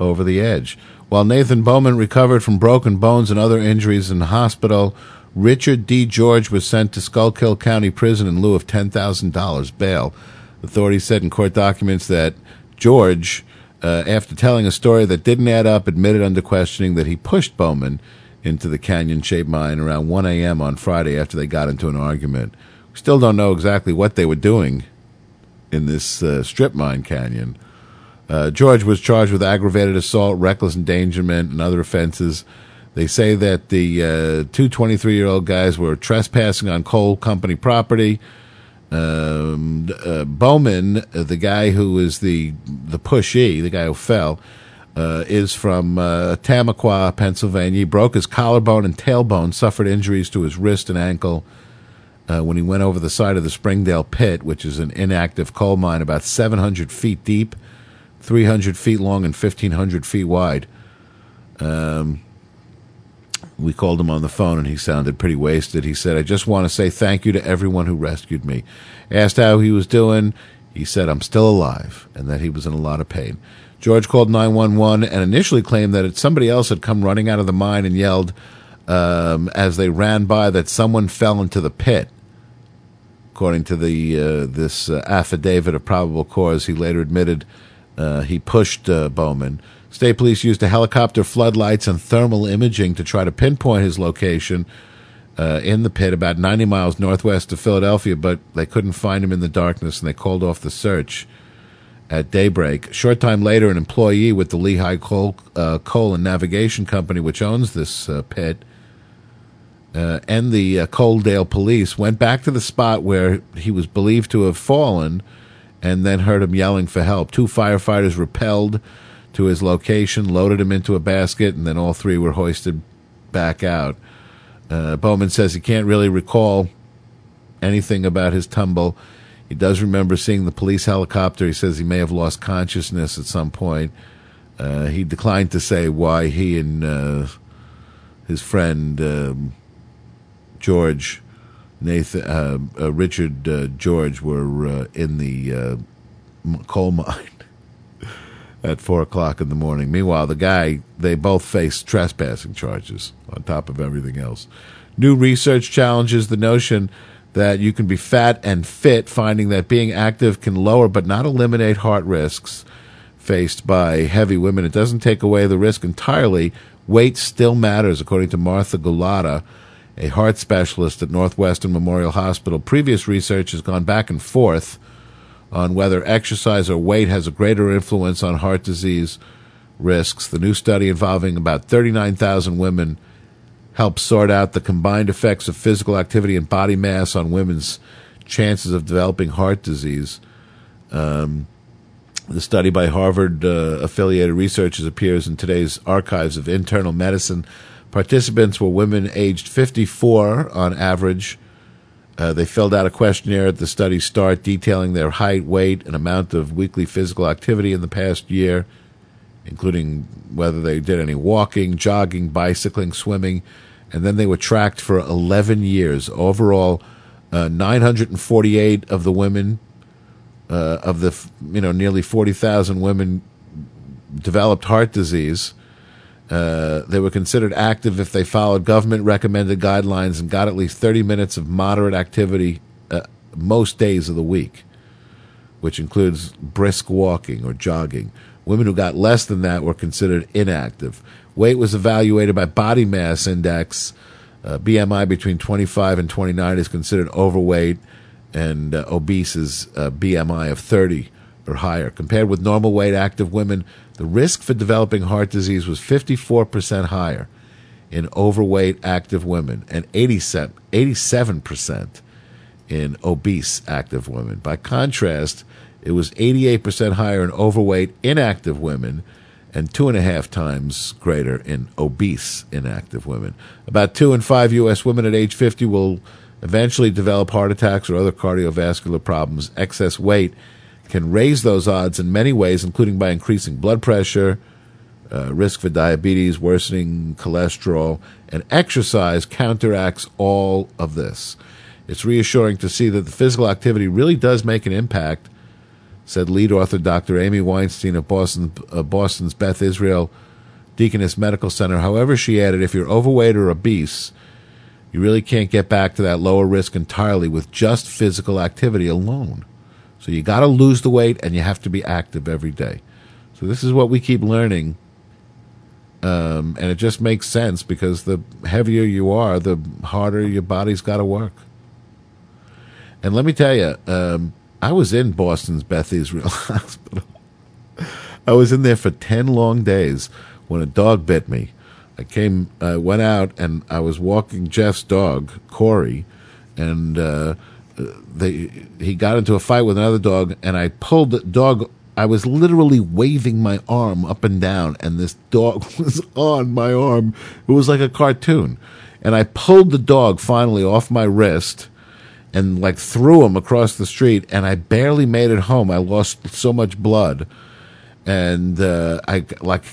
I: over the edge. While Nathan Bowman recovered from broken bones and other injuries in the hospital, Richard D. George was sent to Schuylkill County Prison in lieu of $10,000 bail. Authorities said in court documents that George, uh, after telling a story that didn't add up, admitted under questioning that he pushed Bowman into the canyon shaped mine around 1 a.m. on Friday after they got into an argument. We still don't know exactly what they were doing in this uh, strip mine canyon. Uh, George was charged with aggravated assault, reckless endangerment, and other offenses. They say that the uh, two 23 year old guys were trespassing on coal company property. Um, uh, Bowman, uh, the guy who is the the pushy, the guy who fell, uh, is from uh, Tamaqua, Pennsylvania. He broke his collarbone and tailbone, suffered injuries to his wrist and ankle uh, when he went over the side of the Springdale Pit, which is an inactive coal mine about 700 feet deep, 300 feet long, and 1,500 feet wide. Um, we called him on the phone and he sounded pretty wasted. He said, I just want to say thank you to everyone who rescued me. Asked how he was doing. He said, I'm still alive and that he was in a lot of pain. George called 911 and initially claimed that somebody else had come running out of the mine and yelled um, as they ran by that someone fell into the pit. According to the uh, this uh, affidavit of probable cause, he later admitted uh, he pushed uh, Bowman. State police used a helicopter, floodlights, and thermal imaging to try to pinpoint his location uh, in the pit about 90 miles northwest of Philadelphia, but they couldn't find him in the darkness and they called off the search at daybreak. Short time later, an employee with the Lehigh Coal, uh, Coal and Navigation Company, which owns this uh, pit, uh, and the uh, Coaldale police went back to the spot where he was believed to have fallen and then heard him yelling for help. Two firefighters repelled to his location, loaded him into a basket, and then all three were hoisted back out. Uh, Bowman says he can't really recall anything about his tumble. He does remember seeing the police helicopter. He says he may have lost consciousness at some point. Uh, he declined to say why he and uh, his friend um, George Nathan uh, uh, Richard uh, George were uh, in the coal mine at four o'clock in the morning. Meanwhile, the guy they both face trespassing charges on top of everything else. New research challenges the notion that you can be fat and fit, finding that being active can lower but not eliminate heart risks faced by heavy women. It doesn't take away the risk entirely. Weight still matters, according to Martha Gulati, a heart specialist at Northwestern Memorial Hospital. Previous research has gone back and forth on whether exercise or weight has a greater influence on heart disease risks. The new study involving about 39,000 women helps sort out the combined effects of physical activity and body mass on women's chances of developing heart disease. Um, the study by Harvard uh, affiliated researchers appears in today's archives of internal medicine. Participants were women aged 54 on average. Uh, they filled out a questionnaire at the study's start detailing their height, weight, and amount of weekly physical activity in the past year, including whether they did any walking, jogging, bicycling, swimming. And then they were tracked for 11 years. Overall, uh, 948 of the women uh, of the you know nearly forty thousand women developed heart disease. Uh, they were considered active if they followed government recommended guidelines and got at least 30 minutes of moderate activity uh, most days of the week, which includes brisk walking or jogging. Women who got less than that were considered inactive. Weight was evaluated by body mass index. Uh, BMI between 25 and 29 is considered overweight, and uh, obese is uh, BMI of 30 or higher. Compared with normal weight active women, the risk for developing heart disease was 54% higher in overweight active women and 87, 87% in obese active women. By contrast, it was 88% higher in overweight inactive women and two and a half times greater in obese inactive women. About two in five U.S. women at age 50 will eventually develop heart attacks or other cardiovascular problems. Excess weight can raise those odds in many ways, including by increasing blood pressure, uh, risk for diabetes, worsening cholesterol, and exercise counteracts all of this. It's reassuring to see that the physical activity really does make an impact, said lead author Dr. Amy Weinstein of Boston, uh, Boston's Beth Israel Deaconess Medical Center. However, she added, if you're overweight or obese, you really can't get back to that lower risk entirely with just physical activity alone. So you got to lose the weight and you have to be active every day. So this is what we keep learning. Um, and it just makes sense because the heavier you are, the harder your body's got to work. And let me tell you, um, I was in Boston's Beth Israel Hospital. I was in there for 10 long days when a dog bit me. I came, I went out and I was walking Jeff's dog, Corey, and uh, they, he got into a fight with another dog, and I pulled the dog. I was literally waving my arm up and down, and this dog was on my arm. It was like a cartoon. And I pulled the dog finally off my wrist and like threw him across the street, and I barely made it home. I lost so much blood. And uh, I like,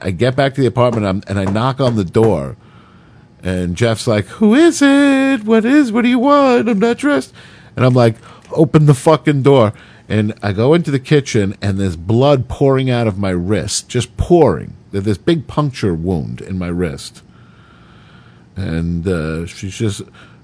I: I get back to the apartment and, I knock on the door, and Jeff's like, "Who is it? What is? What do you want? I'm not dressed." And I'm like, "Open the fucking door." And I go into the kitchen, and there's blood pouring out of my wrist, just pouring. There's this big puncture wound in my wrist, and uh, she's just,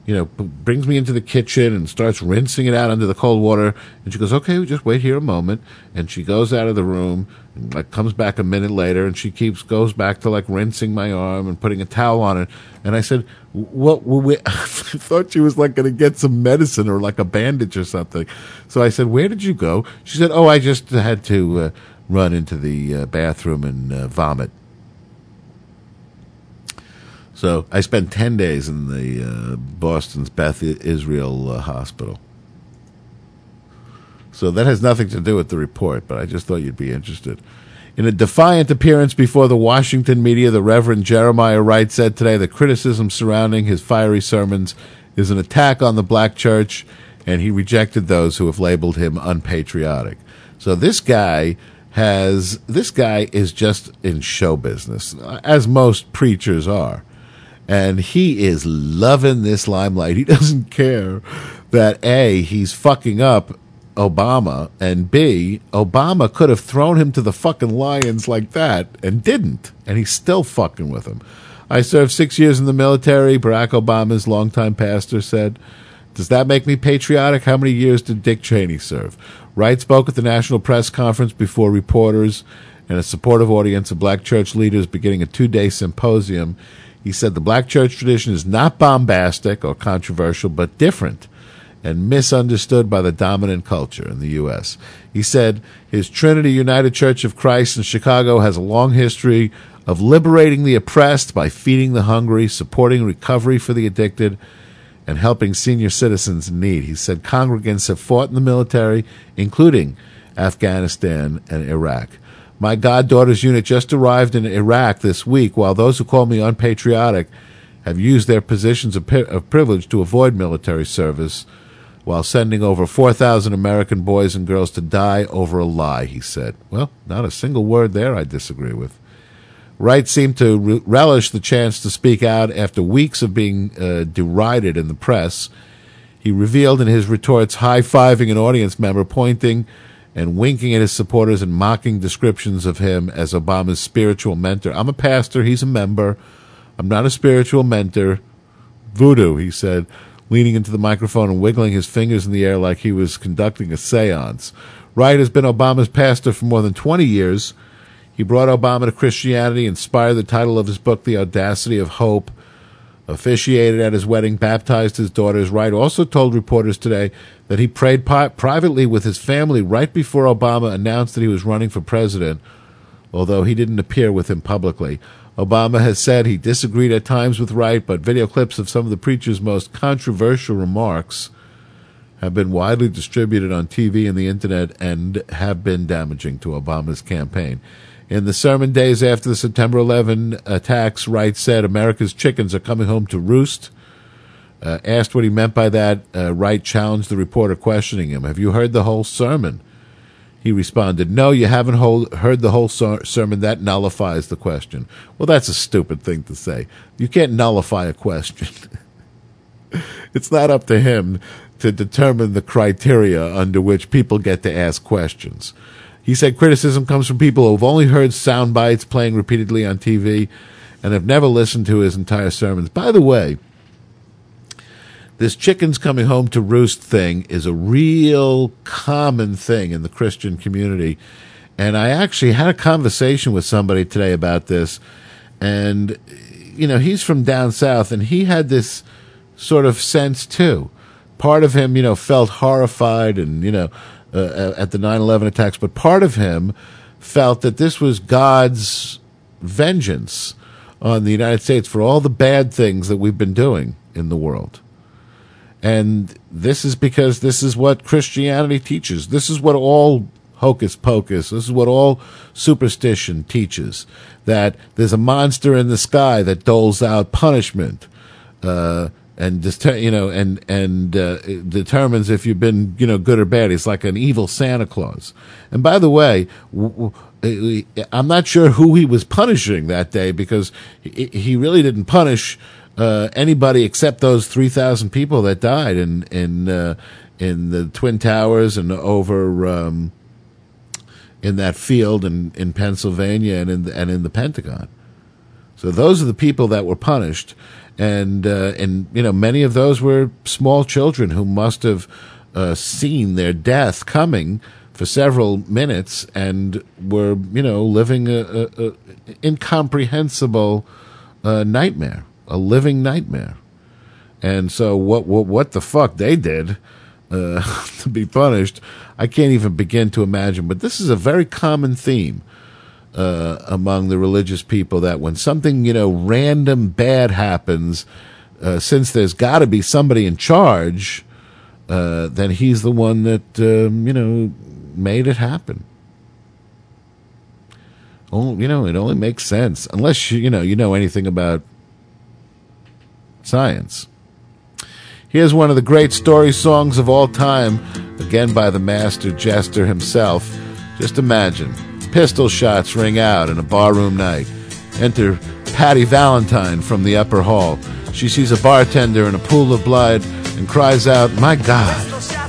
I: you know, brings me into the kitchen and starts rinsing it out under the cold water. And she goes, "Okay, just wait here a moment." And she goes out of the room, and like comes back a minute later, and she keeps goes back to like rinsing my arm and putting a towel on it. And I said, "What?" were we-" I thought she was like going to get some medicine or like a bandage or something. So I said, "Where did you go?" She said, "Oh, I just had to uh, run into the uh, bathroom and uh, vomit." So I spent 10 days in the uh, Boston's Beth Israel uh, Hospital. So that has nothing to do with the report, but I just thought you'd be interested. In a defiant appearance before the Washington media, the Reverend Jeremiah Wright said today that criticism surrounding his fiery sermons is an attack on the black church, and he rejected those who have labeled him unpatriotic. So this guy has, this guy is just in show business, as most preachers are and he is loving this limelight. He doesn't care that A, he's fucking up Obama, and B, Obama could have thrown him to the fucking lions like that and didn't, and he's still fucking with him. I served six years in the military, Barack Obama's longtime pastor said. Does that make me patriotic? How many years did Dick Cheney serve? Wright spoke at the National Press Conference before reporters and a supportive audience of black church leaders beginning a two day symposium. He said the black church tradition is not bombastic or controversial, but different and misunderstood by the dominant culture in the U.S. He said his Trinity United Church of Christ in Chicago has a long history of liberating the oppressed by feeding the hungry, supporting recovery for the addicted, and helping senior citizens in need. He said congregants have fought in the military, including Afghanistan and Iraq. My goddaughter's unit just arrived in Iraq this week, while those who call me unpatriotic have used their positions of, pri- of privilege to avoid military service while sending over 4,000 American boys and girls to die over a lie, he said. Well, not a single word there I disagree with. Wright seemed to re- relish the chance to speak out after weeks of being uh, derided in the press. He revealed in his retorts high fiving an audience member, pointing and winking at his supporters and mocking descriptions of him as Obama's spiritual mentor. I'm a pastor, he's a member. I'm not a spiritual mentor. Voodoo, he said, leaning into the microphone and wiggling his fingers in the air like he was conducting a seance. Wright has been Obama's pastor for more than 20 years. He brought Obama to Christianity, inspired the title of his book, The Audacity of Hope, officiated at his wedding, baptized his daughters. Wright also told reporters today that he prayed pi- privately with his family right before Obama announced that he was running for president, although he didn't appear with him publicly. Obama has said he disagreed at times with Wright, but video clips of some of the preacher's most controversial remarks have been widely distributed on TV and the internet and have been damaging to Obama's campaign. In the sermon days after the September 11 attacks, Wright said America's chickens are coming home to roost. Uh, asked what he meant by that, uh, Wright challenged the reporter questioning him. Have you heard the whole sermon? He responded, No, you haven't whole, heard the whole ser- sermon. That nullifies the question. Well, that's a stupid thing to say. You can't nullify a question. it's not up to him to determine the criteria under which people get to ask questions. He said criticism comes from people who've only heard sound bites playing repeatedly on TV and have never listened to his entire sermons. By the way, this chickens coming home to roost thing is a real common thing in the Christian community. And I actually had a conversation with somebody today about this. And, you know, he's from down south and he had this sort of sense too. Part of him, you know, felt horrified and, you know, uh, at the 9 11 attacks, but part of him felt that this was God's vengeance on the United States for all the bad things that we've been doing in the world. And this is because this is what Christianity teaches. This is what all hocus pocus, this is what all superstition teaches that there's a monster in the sky that doles out punishment. Uh, and you know, and and uh, determines if you've been you know good or bad. He's like an evil Santa Claus. And by the way, w- w- I'm not sure who he was punishing that day because he, he really didn't punish uh, anybody except those three thousand people that died in in uh, in the Twin Towers and over um, in that field in, in Pennsylvania and in the, and in the Pentagon. So those are the people that were punished, and uh, and you know many of those were small children who must have uh, seen their death coming for several minutes and were you know living a, a, a incomprehensible uh, nightmare, a living nightmare. And so what what what the fuck they did uh, to be punished, I can't even begin to imagine. But this is a very common theme uh, among the religious people that when something you know random bad happens, uh, since there's got to be somebody in charge, uh, then he's the one that um, you know made it happen. Oh, you know, it only makes sense unless you you know you know anything about science. Here's one of the great story songs of all time, again by the master jester himself. Just imagine pistol shots ring out in a barroom night. Enter Patty Valentine from the upper hall. She sees a bartender in a pool of blood and cries out, My God.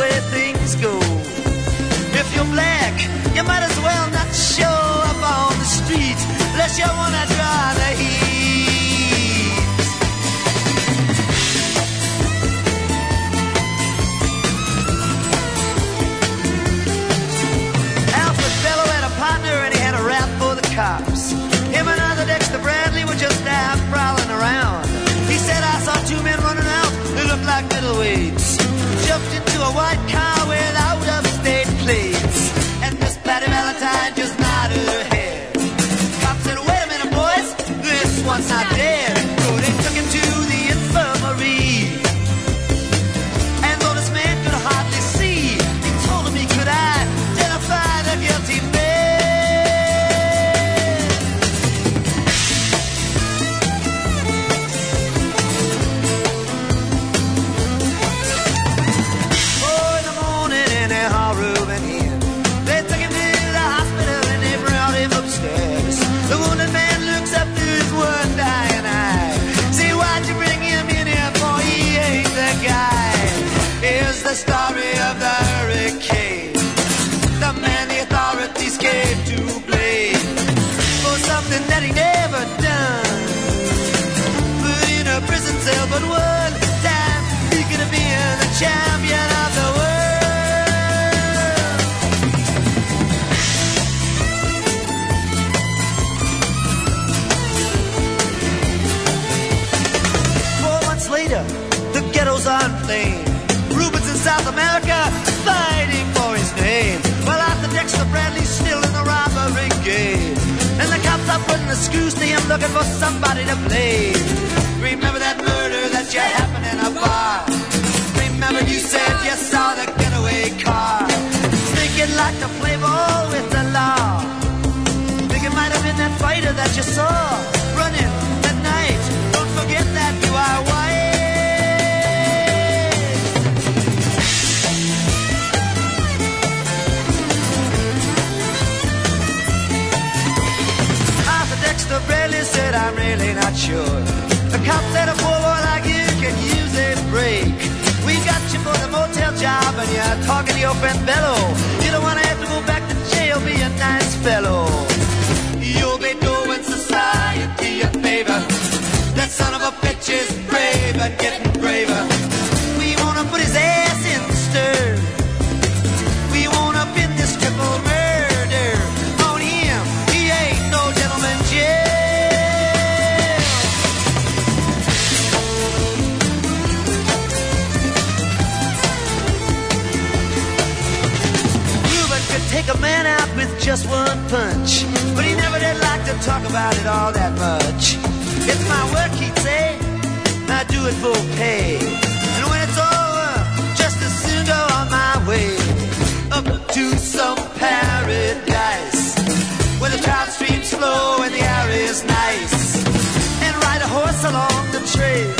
K: Way things go. If you're black, you might as well not show up on the street unless you wanna draw the heat. Valentine just fighting for his name. Well, Arthur Dexter Bradley's still in the robbery game. And the cops are putting the screws to him looking for somebody to blame. Remember that murder that you happened in a bar. Remember you said you saw the getaway car. Thinking like to play ball with the law. Think it might have been that fighter that you saw I'm really not sure. The cop said a poor boy like you can use a break. We got you for the motel job and you're talking to your friend Bello. You don't want to have to go back to jail, be a nice fellow. You'll be doing society a favor. That son of a bitch is brave and getting just one punch, but he never did like to talk about it all that much. It's my work, he'd say. and I do it for pay. And when it's over, just as soon go on my way up to some paradise where the trout streams flow and the air is nice, and ride a horse along the trail.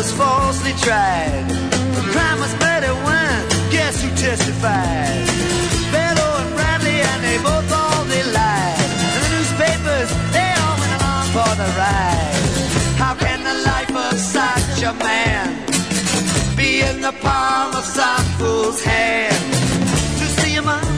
K: Was falsely tried. The crime was murder one. Guess who testified? Bello and Bradley, and they both all they lied. And the newspapers, they all went along for the ride. How can the life of such a man be in the palm of some fool's hand? To see him on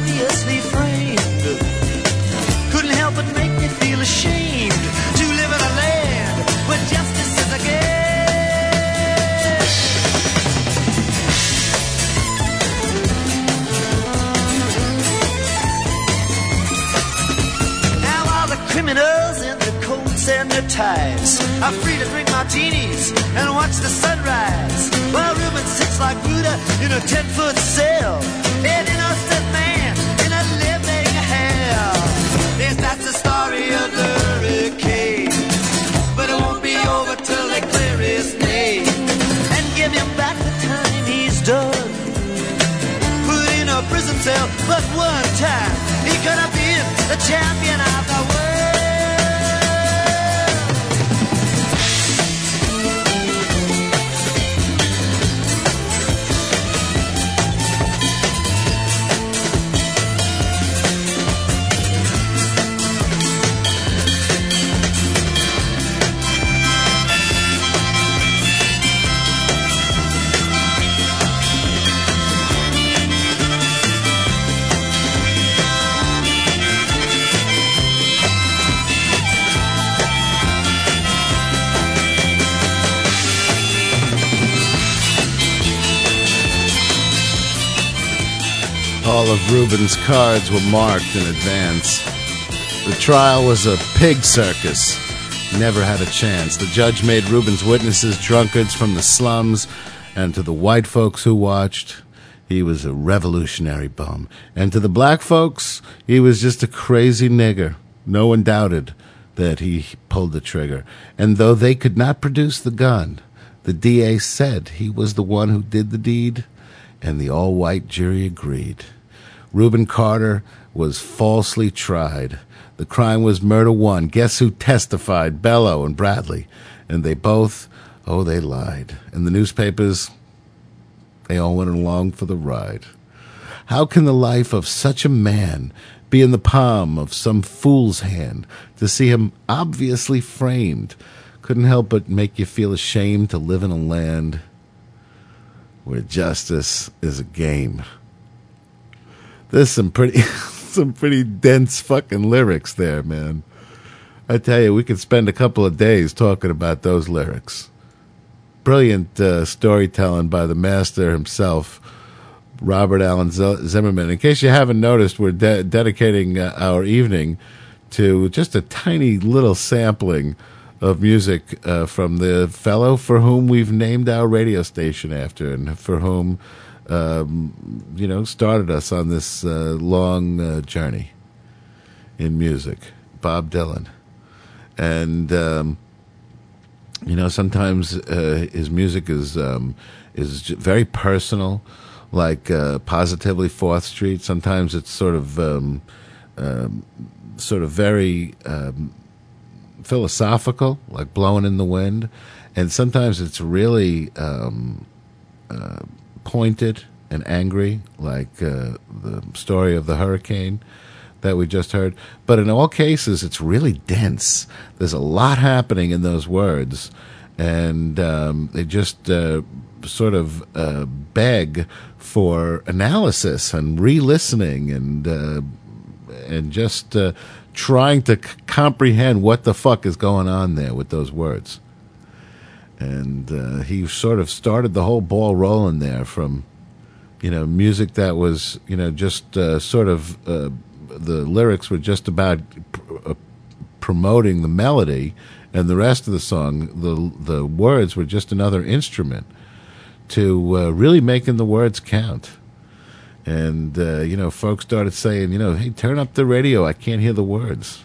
K: criminals in their coats and their ties are free to drink martinis and watch the sunrise. While Rubin sits like Buddha in a ten foot cell. An innocent man in a living hell. Yes, that's the story of the hurricane. But it won't be over till they clear his name and give him back the time he's done. Put in a prison cell, but one time he could have been the champion of the
I: All of Rubin's cards were marked in advance. The trial was a pig circus. Never had a chance. The judge made Rubin's witnesses drunkards from the slums, and to the white folks who watched, he was a revolutionary bum. And to the black folks, he was just a crazy nigger. No one doubted that he pulled the trigger. And though they could not produce the gun, the DA said he was the one who did the deed, and the all white jury agreed. Rubin Carter was falsely tried. The crime was murder one. Guess who testified? Bello and Bradley. And they both, oh, they lied. And the newspapers, they all went along for the ride. How can the life of such a man be in the palm of some fool's hand to see him obviously framed? Couldn't help but make you feel ashamed to live in a land where justice is a game. There's some pretty some pretty dense fucking lyrics there, man. I tell you, we could spend a couple of days talking about those lyrics. Brilliant uh, storytelling by the master himself, Robert Allen Zimmerman. In case you haven't noticed, we're de- dedicating uh, our evening to just a tiny little sampling of music uh, from the fellow for whom we've named our radio station after, and for whom um, you know started us on this uh, long uh, journey in music, Bob Dylan, and um, you know sometimes uh, his music is um, is very personal, like uh, positively Fourth Street. Sometimes it's sort of um, um, sort of very um, philosophical, like blowing in the wind, and sometimes it's really uh, pointed and angry, like uh, the story of the hurricane that we just heard. But in all cases, it's really dense. There's a lot happening in those words, and um, they just uh, sort of uh, beg for analysis and re-listening and uh, and just uh, trying to c- comprehend what the fuck is going on there with those words. And uh, he sort of started the whole ball rolling there from, you know, music that was, you know, just uh, sort of uh, the lyrics were just about pr- uh, promoting the melody, and the rest of the song, the the words were just another instrument to uh, really making the words count. And, uh, you know, folks started saying, you know, hey, turn up the radio. I can't hear the words.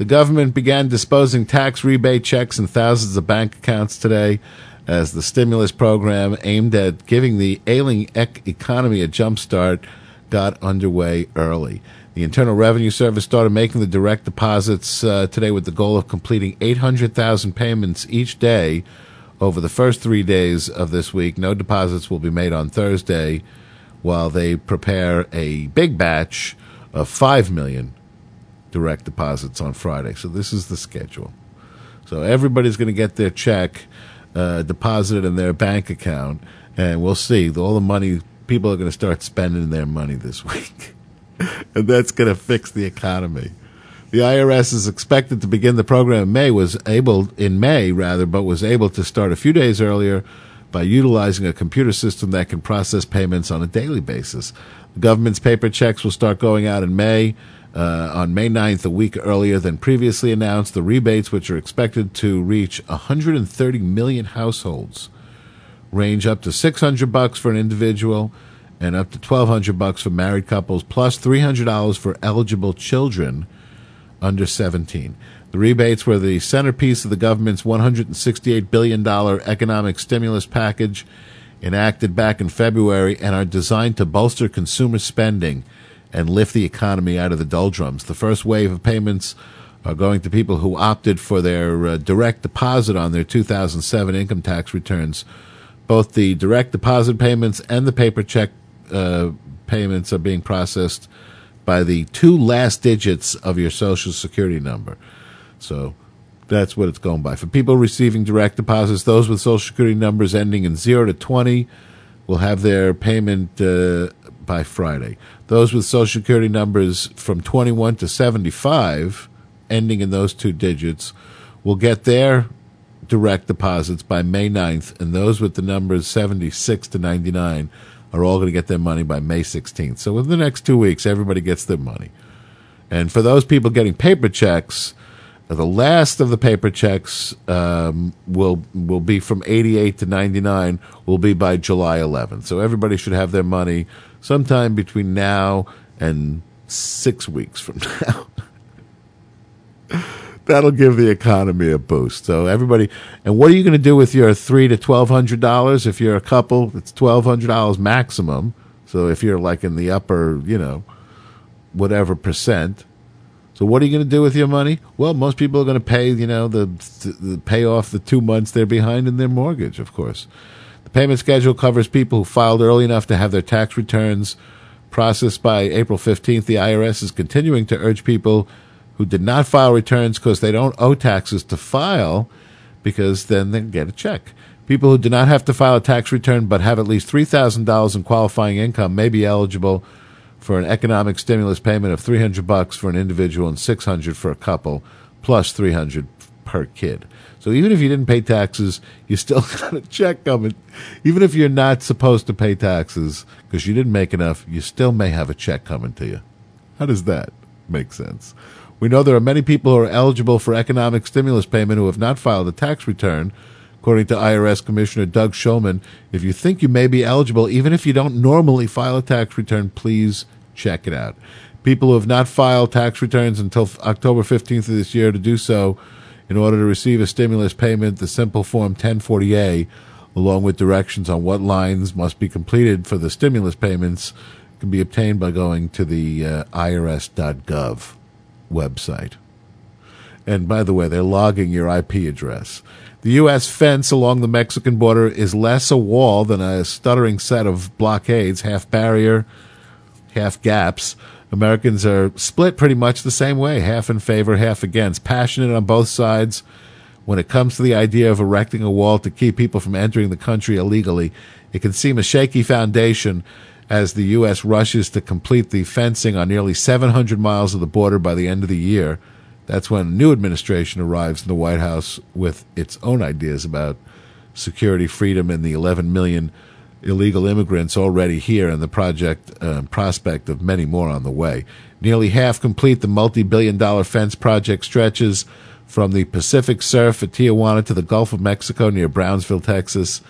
I: The government began disposing tax rebate checks in thousands of bank accounts today as the stimulus program aimed at giving the ailing ec- economy a jump start got underway early. The Internal Revenue Service started making the direct deposits uh, today with the goal of completing 800,000 payments each day over the first three days of this week. No deposits will be made on Thursday while they prepare a big batch of 5 million direct deposits on Friday. So this is the schedule. So everybody's going to get their check uh, deposited in their bank account, and we'll see. All the money, people are going to start spending their money this week. and that's going to fix the economy. The IRS is expected to begin the program in May, was able, in May rather, but was able to start a few days earlier by utilizing a computer system that can process payments on a daily basis. The government's paper checks will start going out in May, Uh, on May 9th, a week earlier than previously announced, the rebates, which are expected to reach 130 million households, range up to 600 bucks for an individual and up to 1200 bucks for married couples plus $300 for eligible children under 17. The rebates were the centerpiece of the government's $168 billion economic stimulus package enacted back in February and are designed to bolster consumer spending and lift the economy out of the doldrums. The first wave of payments are going to people who opted for their uh, direct deposit on their 2007 income tax returns. Both the direct deposit payments and the paper check uh, payments are being processed by the two last digits of your social security number. So that's what it's going by. For people receiving direct deposits, those with social security numbers ending in 0 to 20 will have their payment uh, by Friday. Those with social security numbers from 21 to 75, ending in those two digits, will get their direct deposits by May 9th, and those with the numbers 76 to 99 are all going to get their money by May 16th. So within the next two weeks, everybody gets their money. And for those people getting paper checks, the last of the paper checks um, will will be from 88 to 99 will be by July 11th. So everybody should have their money sometime between now and 6 weeks from now. That'll give the economy a boost. So everybody, and what are you going to do with your three to twelve hundred dollars? If you're a couple, it's twelve hundred dollars maximum. So if you're like in the upper, you know, whatever percent, so what are you going to do with your money? Well, most people are going to pay, you know, the, the pay off the two months they're behind in their mortgage, of course. The payment schedule covers people who filed early enough to have their tax returns processed by April 15th. The IRS is continuing to urge people who did not file returns because they don't owe taxes to file because then they get a check. People who do not have to file a tax return but have at least $3,000 in qualifying income may be eligible for an economic stimulus payment of 300 bucks for an individual and 600 for a couple plus 300 per kid. So even if you didn't pay taxes, you still got a check coming. Even if you're not supposed to pay taxes because you didn't make enough, you still may have a check coming to you. How does that make sense? We know there are many people who are eligible for economic stimulus payment who have not filed a tax return. According to IRS Commissioner Doug Shulman, if you think you may be eligible, even if you don't normally file a tax return, please check it out. People who have not filed tax returns until October 15th of this year to do so in order to receive a stimulus payment, the simple form 1040A, along with directions on what lines must be completed for the stimulus payments, can be obtained by going to the uh, irs.gov website. And by the way, they're logging your IP address. The U.S. fence along the Mexican border is less a wall than a stuttering set of blockades, half barrier, half gaps. Americans are split pretty much the same way, half in favor, half against, passionate on both sides. When it comes to the idea of erecting a wall to keep people from entering the country illegally, it can seem a shaky foundation as the U.S. rushes to complete the fencing on nearly 700 miles of the border by the end of the year. That's when a new administration arrives in the White House with its own ideas about security, freedom, and the 11 million illegal immigrants already here and the project uh, prospect of many more on the way. Nearly half complete, the multi-billion dollar fence project stretches from the Pacific Surf at Tijuana to the Gulf of Mexico near Brownsville, Texas.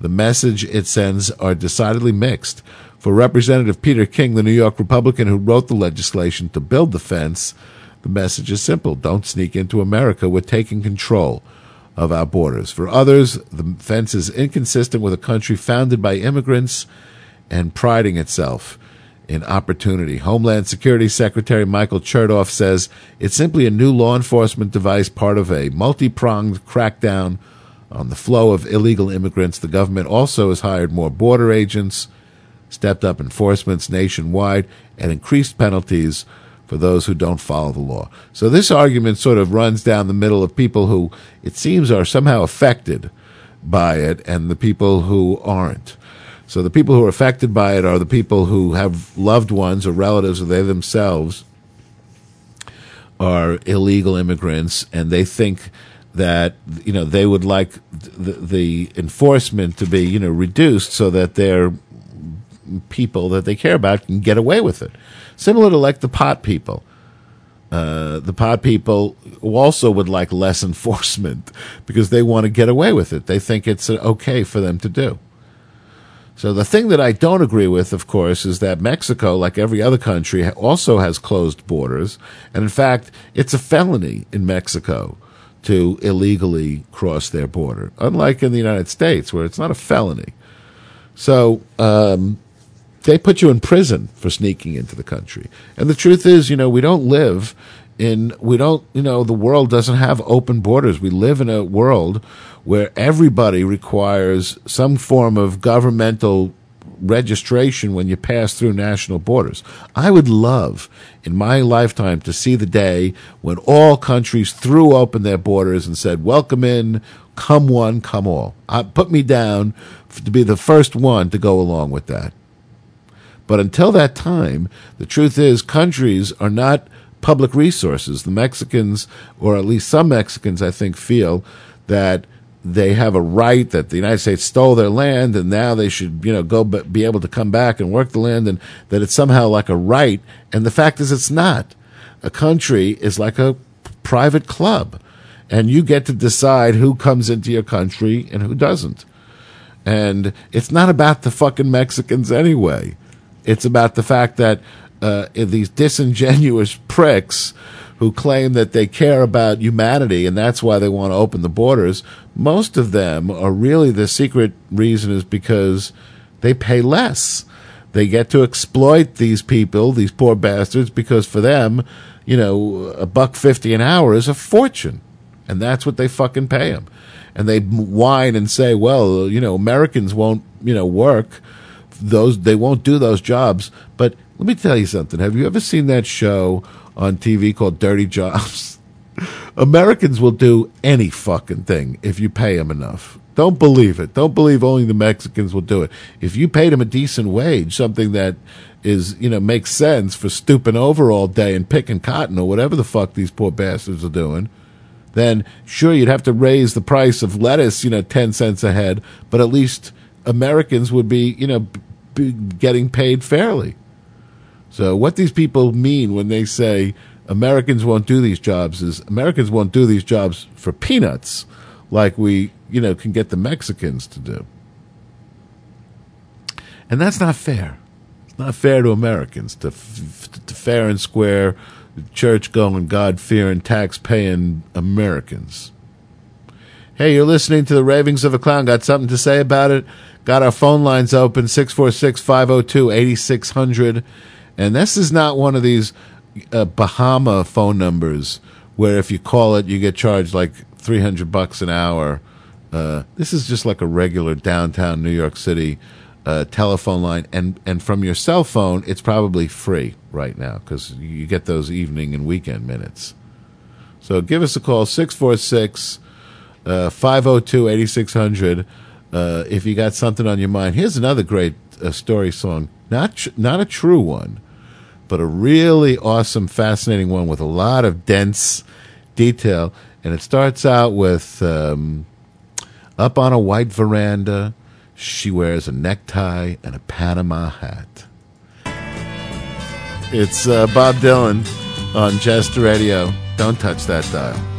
I: The message it sends are decidedly mixed. For Representative Peter King, the New York Republican who wrote the legislation to build the fence, the message is simple. Don't sneak into America. We're taking control of our borders. For others, the fence is inconsistent with a country founded by immigrants and priding itself in opportunity. Homeland Security Secretary Michael Chertoff says it's simply a new law enforcement device, part of a multi pronged crackdown on the flow of illegal immigrants. The government also has hired more border agents, stepped up enforcements nationwide, and increased penalties for those who don't follow the law. So this argument sort of runs down the middle of people who it seems are somehow affected by it and the people who aren't. So the people who are affected by it are the people who have loved ones or relatives or they themselves are illegal immigrants and they think that you know they would like the, the enforcement to be you know reduced so that they're people that they care about can get away with it. Similar to like the pot people. Uh, the pot people also would like less enforcement because they want to get away with it. They think it's uh, okay for them to do. So the thing that I don't agree with, of course, is that Mexico, like every other country, also has closed borders, and in fact, it's a felony in Mexico to illegally cross their border, unlike in the United States, where it's not a felony. So um, they put you in prison for sneaking into the country. And the truth is, you know, we don't live in, we don't, you know, the world doesn't have open borders. We live in a world where everybody requires some form of governmental registration when you pass through national borders. I would love in my lifetime to see the day when all countries threw open their borders and said, welcome in, come one, come all. Uh, put me down to be the first one to go along with that. But until that time, the truth is countries are not public resources. The Mexicans, or at least some Mexicans, I think, feel that they have a right that the United States stole their land and now they should, you know, go be able to come back and work the land and that it's somehow like a right. And the fact is it's not. A country is like a private club and you get to decide who comes into your country and who doesn't. And it's not about the fucking Mexicans anyway. It's about the fact that uh, these disingenuous pricks who claim that they care about humanity and that's why they want to open the borders, most of them are really the secret reason is because they pay less. They get to exploit these people, these poor bastards, because for them, you know, a buck fifty an hour is a fortune, and that's what they fucking pay them. And they whine and say, "Well, you know, Americans won't, you know, work those. They won't do those jobs." But let me tell you something. Have you ever seen that show on TV called Dirty Jobs? Americans will do any fucking thing if you pay them enough. Don't believe it. Don't believe only the Mexicans will do it. If you paid them a decent wage, something that is, you know, makes sense for stooping over all day and picking cotton or whatever the fuck these poor bastards are doing, then sure you'd have to raise the price of lettuce, you know, 10 cents a head, but at least Americans would be, you know, getting paid fairly. So what these people mean when they say Americans won't do these jobs is Americans won't do these jobs for peanuts like we, you know, can get the Mexicans to do. And that's not fair. It's not fair to Americans to, to fair and square church going, God fearing, tax paying Americans. Hey, you're listening to the Ravings of a Clown. Got something to say about it? Got our phone lines open 646 502 8600. And this is not one of these uh, Bahama phone numbers where if you call it, you get charged like 300 bucks an hour. Uh, this is just like a regular downtown New York City uh, telephone line. And, and from your cell phone, it's probably free right now because you get those evening and weekend minutes. So give us a call, 646 uh, 502 8600 uh, if you got something on your mind. Here's another great uh, story song. Not, tr- not a true one, but a really awesome, fascinating one with a lot of dense detail. And it starts out with um, up on a white veranda, she wears a necktie and a Panama hat. It's uh, Bob Dylan on Jester Radio. Don't touch that dial.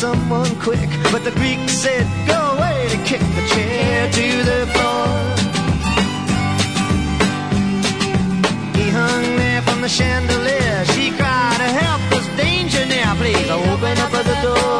K: someone quick. But the Greek said, Go away to kick the chair to the floor. He hung there from the chandelier. She cried, Help, there's danger now, please. Open up the door.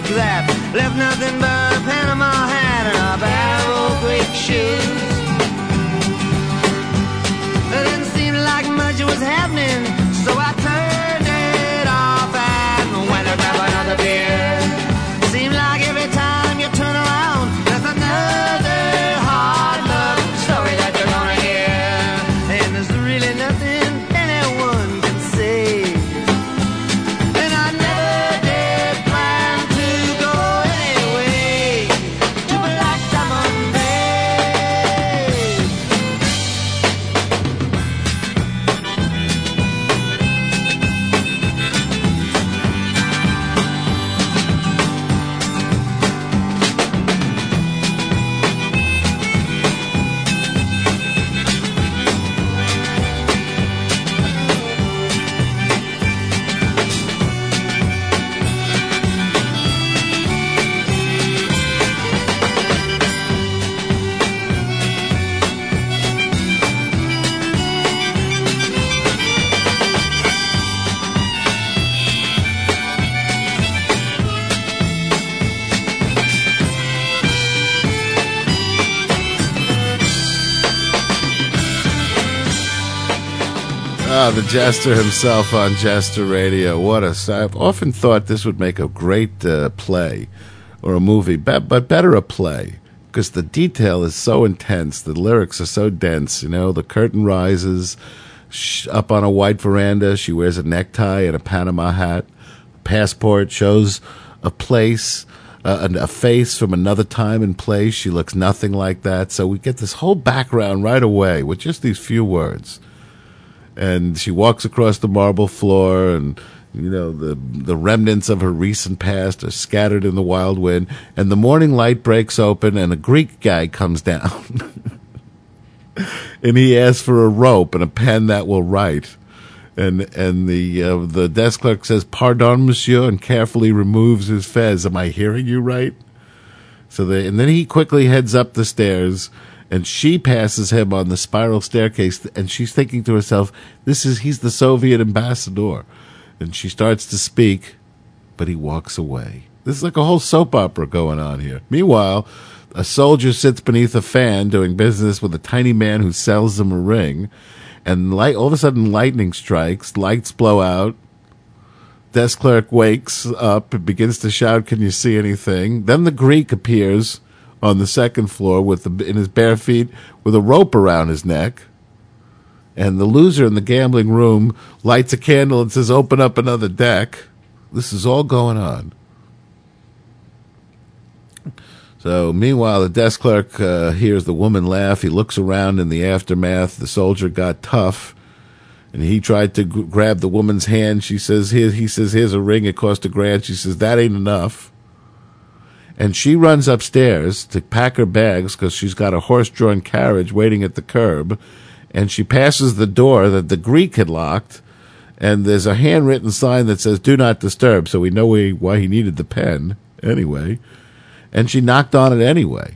K: break that. Left nothing but a Panama hat and a barrel quick shoes. It didn't seem like much was happening.
I: The jester himself on Jester Radio. What a! I've often thought this would make a great uh, play or a movie, be- but better a play because the detail is so intense. The lyrics are so dense. You know, the curtain rises up on a white veranda. She wears a necktie and a Panama hat. Passport shows a place, uh, a face from another time and place. She looks nothing like that. So we get this whole background right away with just these few words and she walks across the marble floor and you know the the remnants of her recent past are scattered in the wild wind and the morning light breaks open and a greek guy comes down. And he asks for a rope and a pen that will write. And and the uh, the desk clerk says pardon monsieur and carefully removes his fez. Am i hearing you right? So they, and then he quickly heads up the stairs and she passes him on the spiral staircase and she's thinking to herself this is he's the soviet ambassador. And she starts to speak but he walks away. This is like a whole soap opera going on here. Meanwhile a soldier sits beneath a fan doing business with a tiny man who sells him a ring and light all of a sudden lightning strikes lights blow out desk clerk wakes up and begins to shout can you see anything? Then the greek appears on the second floor with the, in his bare feet with a rope around his neck. And the loser in the gambling room lights a candle and says, Open up another deck. This is all going on. So, meanwhile, the desk clerk uh, hears the woman laugh. He looks around in the aftermath. The soldier got tough, and he tried to g- grab the woman's hand. She says, Here, he says, Here's a ring. It cost a grand. She says, That ain't enough and she runs upstairs to pack her bags because she's got a horse-drawn carriage waiting at the curb, and she passes the door that the Greek had locked, and there's a handwritten sign that says "Do not disturb," so we know why he needed the pen. Anyway, and she knocked on it anyway.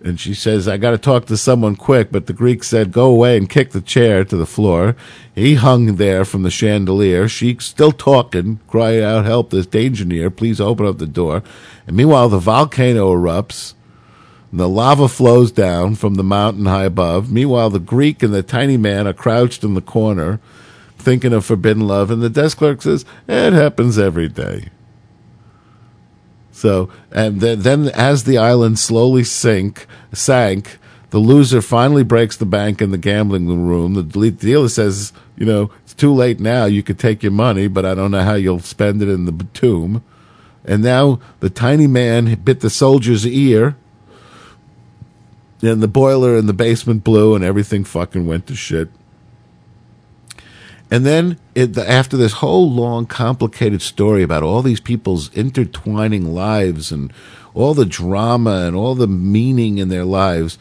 I: And she says, I got to talk to someone quick. But the Greek said, Go away and kick the chair to the floor. He hung there from the chandelier. She still talking, crying out, Help, there's danger near. Please open up the door. And meanwhile, the volcano erupts. And the lava flows down from the mountain high above. Meanwhile, the Greek and the tiny man are crouched in the corner, thinking of forbidden love. And the desk clerk says, It happens every day. So, and then, then as the island slowly sink, sank, the loser finally breaks the bank in the gambling room. The dealer says, you know, it's too late now. You could take your money, but I don't know how you'll spend it in the tomb. And now the tiny man bit the soldier's ear, and the boiler in the basement blew, and everything fucking went to shit. And then it, the, after this whole long, complicated story about all these people's intertwining lives and all the drama and all the meaning in their lives,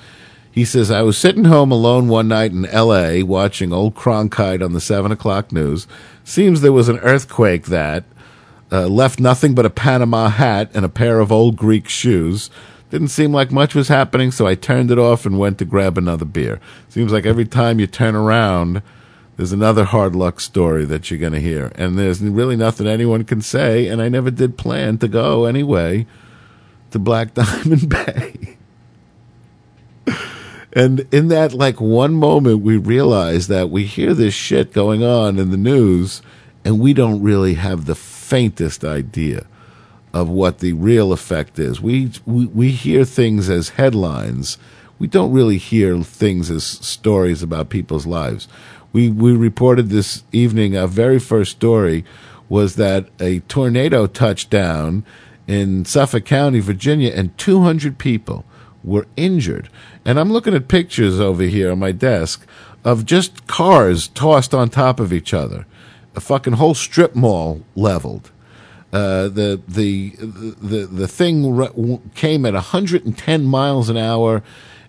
I: he says, I was sitting home alone one night in L.A. watching old Cronkite on the 7 o'clock news. Seems there was an earthquake that uh, left nothing but a Panama hat and a pair of old Greek shoes. Didn't seem like much was happening, so I turned it off and went to grab another beer. Seems like every time you turn around, there's another hard luck story that you're going to hear. And there's really nothing anyone can say, and I never did plan to go anyway to Black Diamond Bay. and in that, like, one moment, we realize that we hear this shit going on in the news, and we don't really have the faintest idea of what the real effect is. We, we, we hear things as headlines. We don't really hear things as stories about people's lives we we reported this evening our very first story was that a tornado touched down in Suffolk County, Virginia, and 200 people were injured. And I'm looking at pictures over here on my desk of just cars tossed on top of each other, a fucking whole strip mall leveled. Uh, the the the the thing came at 110 miles an hour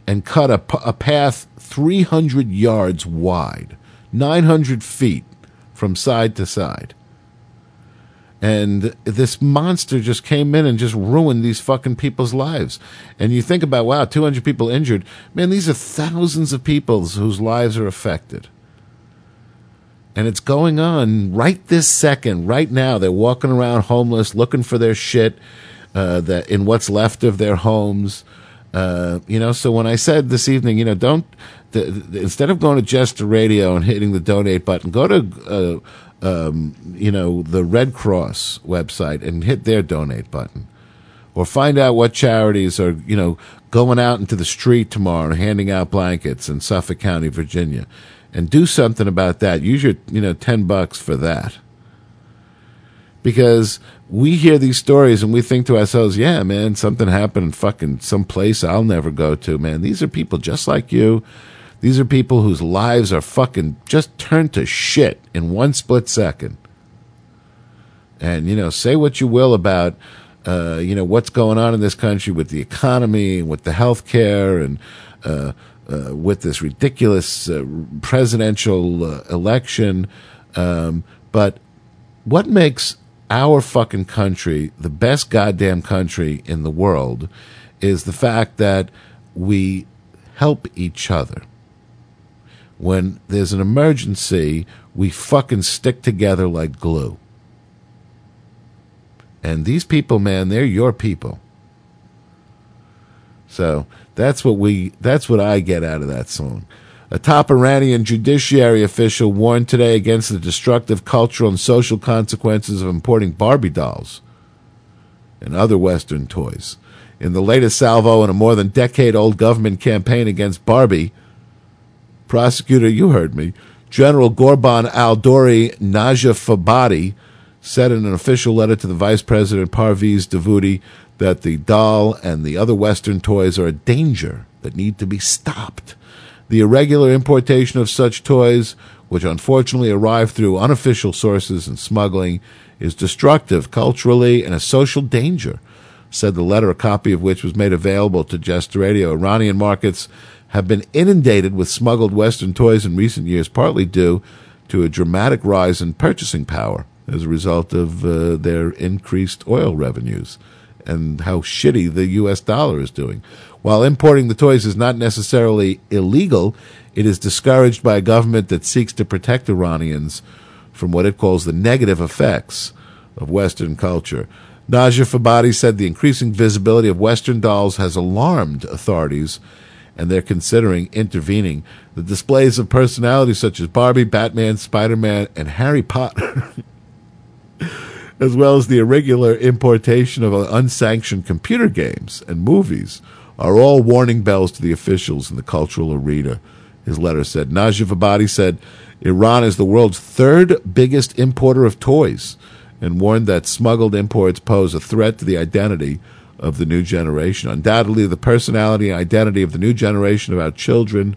I: and cut a, a path 300 yards wide. 900 feet from side to side. And this monster just came in and just ruined these fucking people's lives. And you think about, wow, 200 people injured. Man, these are thousands of people whose lives are affected. And it's going on right this second, right now. They're walking around homeless, looking for their shit uh, that in what's left of their homes. Uh, you know, so when I said this evening, you know, don't the, the, instead of going to Jester Radio and hitting the donate button, go to uh, um, you know the Red Cross website and hit their donate button, or find out what charities are you know going out into the street tomorrow and handing out blankets in Suffolk County, Virginia, and do something about that. Use your you know ten bucks for that because we hear these stories and we think to ourselves, yeah, man, something happened in fucking some place I'll never go to, man. These are people just like you. These are people whose lives are fucking just turned to shit in one split second. And, you know, say what you will about, uh, you know, what's going on in this country with the economy and with the health care and, uh, uh, with this ridiculous uh, presidential uh, election. Um, but what makes our fucking country the best goddamn country in the world is the fact that we help each other. When there's an emergency, we fucking stick together like glue. And these people, man, they're your people. So that's what we that's what I get out of that song. A top Iranian judiciary official warned today against the destructive cultural and social consequences of importing Barbie dolls and other Western toys. In the latest salvo in a more than decade old government campaign against Barbie, prosecutor, you heard me, General Gorban al Dori Najafabadi said in an official letter to the Vice President Parviz Davoudi that the doll and the other Western toys are a danger that need to be stopped. The irregular importation of such toys, which unfortunately arrive through unofficial sources and smuggling, is destructive culturally and a social danger, said the letter, a copy of which was made available to Jester Radio. Iranian markets have been inundated with smuggled Western toys in recent years, partly due to a dramatic rise in purchasing power as a result of uh, their increased oil revenues and how shitty the U.S. dollar is doing. While importing the toys is not necessarily illegal, it is discouraged by a government that seeks to protect Iranians from what it calls the negative effects of Western culture. Najafabadi said the increasing visibility of Western dolls has alarmed authorities and they're considering intervening. The displays of personalities such as Barbie, Batman, Spider Man, and Harry Potter, as well as the irregular importation of unsanctioned computer games and movies, are all warning bells to the officials in the cultural arena. His letter said. Najafabadi said Iran is the world's third biggest importer of toys and warned that smuggled imports pose a threat to the identity of the new generation. Undoubtedly, the personality and identity of the new generation of our children,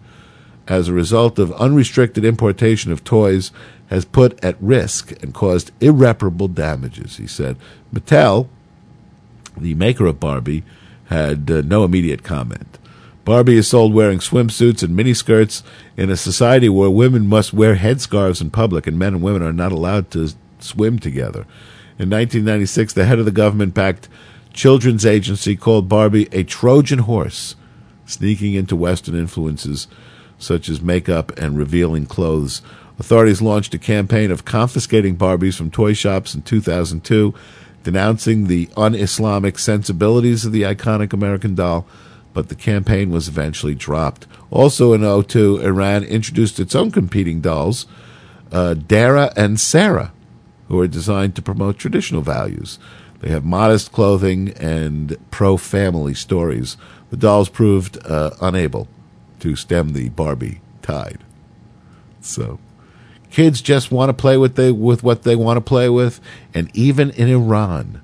I: as a result of unrestricted importation of toys, has put at risk and caused irreparable damages, he said. Mattel, the maker of Barbie, had uh, no immediate comment. Barbie is sold wearing swimsuits and miniskirts in a society where women must wear headscarves in public and men and women are not allowed to swim together. In 1996, the head of the government backed children's agency called Barbie a Trojan horse, sneaking into Western influences such as makeup and revealing clothes. Authorities launched a campaign of confiscating Barbies from toy shops in 2002, denouncing the un Islamic sensibilities of the iconic American doll, but the campaign was eventually dropped. Also in 02, Iran introduced its own competing dolls, uh, Dara and Sarah, who are designed to promote traditional values. They have modest clothing and pro family stories. The dolls proved uh, unable to stem the Barbie tide. So, kids just want to play with they with what they want to play with, and even in Iran,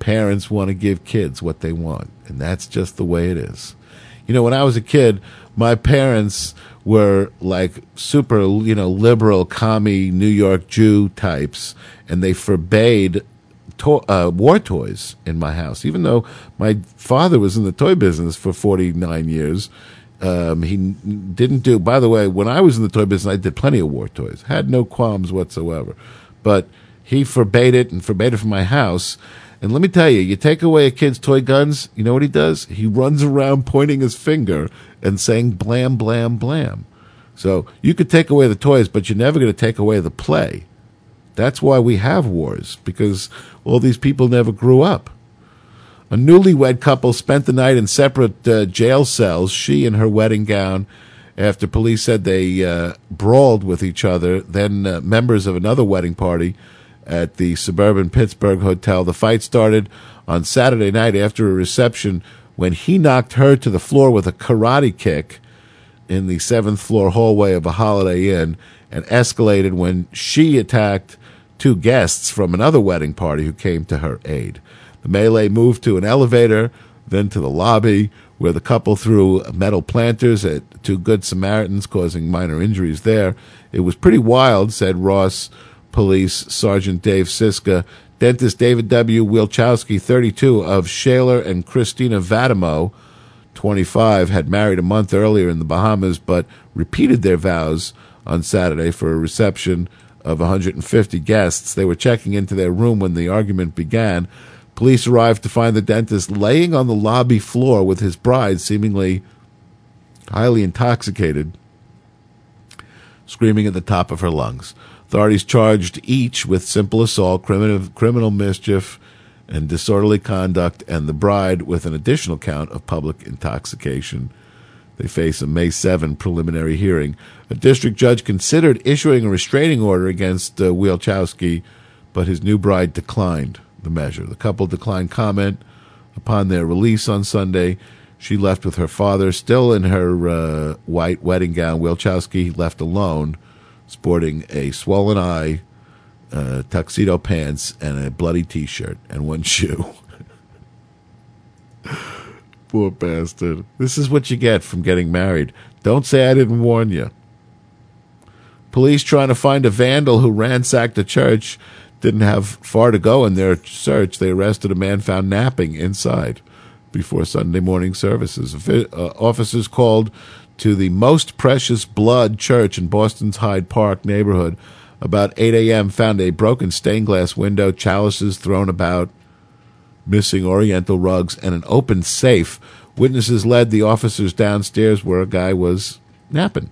I: parents want to give kids what they want, and that's just the way it is. You know, when I was a kid, my parents were like super, you know, liberal, commie New York Jew types, and they forbade to- uh, war toys in my house. Even though my father was in the toy business for 49 years, um, he didn't do. By the way, when I was in the toy business, I did plenty of war toys. Had no qualms whatsoever. But he forbade it and forbade it from my house. And let me tell you, you take away a kid's toy guns, you know what he does? He runs around pointing his finger and saying blam, blam, blam. So you could take away the toys, but you're never going to take away the play. That's why we have wars, because all these people never grew up. A newlywed couple spent the night in separate uh, jail cells, she in her wedding gown, after police said they uh, brawled with each other. Then uh, members of another wedding party at the suburban Pittsburgh hotel. The fight started on Saturday night after a reception when he knocked her to the floor with a karate kick in the seventh floor hallway of a Holiday Inn and escalated when she attacked two guests from another wedding party who came to her aid. The melee moved to an elevator, then to the lobby, where the couple threw metal planters at two Good Samaritans, causing minor injuries there. It was pretty wild, said Ross Police Sergeant Dave Siska. Dentist David W. Wielchowski, 32, of Shaler and Christina Vadimo, 25, had married a month earlier in the Bahamas, but repeated their vows on Saturday for a reception of 150 guests. They were checking into their room when the argument began. Police arrived to find the dentist laying on the lobby floor with his bride, seemingly highly intoxicated, screaming at the top of her lungs. Authorities charged each with simple assault, criminal, criminal mischief, and disorderly conduct, and the bride with an additional count of public intoxication. They face a May 7 preliminary hearing. A district judge considered issuing a restraining order against uh, Wielchowski, but his new bride declined the measure. The couple declined comment upon their release on Sunday. She left with her father, still in her uh, white wedding gown. Wielchowski left alone, sporting a swollen eye, uh, tuxedo pants, and a bloody T-shirt and one shoe. Poor bastard. This is what you get from getting married. Don't say I didn't warn you. Police trying to find a vandal who ransacked a church didn't have far to go in their search. They arrested a man found napping inside before Sunday morning services. Uh, officers called to the Most Precious Blood Church in Boston's Hyde Park neighborhood about 8 a.m. found a broken stained glass window, chalices thrown about, missing oriental rugs, and an open safe. Witnesses led the officers downstairs where a guy was napping.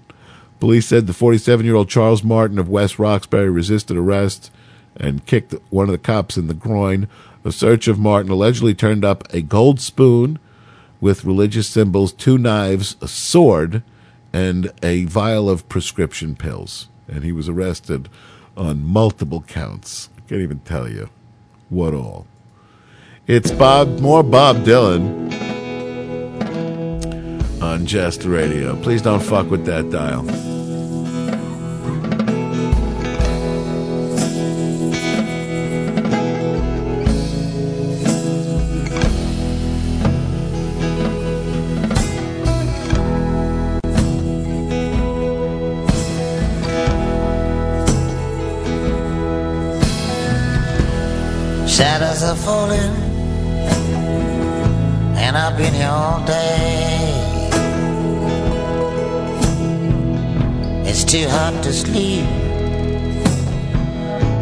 I: Police said the 47 year old Charles Martin of West Roxbury resisted arrest and kicked one of the cops in the groin. A search of Martin allegedly turned up a gold spoon with religious symbols, two knives, a sword, and a vial of prescription pills. And he was arrested on multiple counts. I can't even tell you what all. It's Bob, more Bob Dylan on Jest Radio. Please don't fuck with that dial.
K: Shadows are falling, I've been here all day. It's too hot to sleep,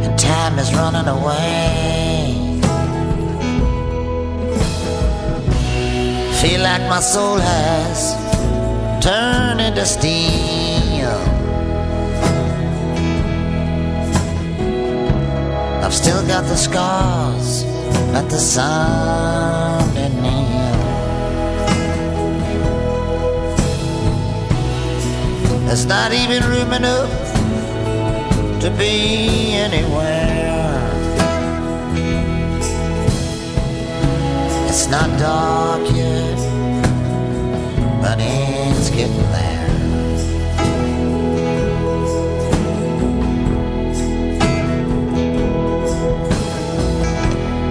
K: and time is running away. Feel like my soul has turned into steam. I've still got the scars, but the sun There's not even room enough to be anywhere. It's not dark yet, but it's getting there.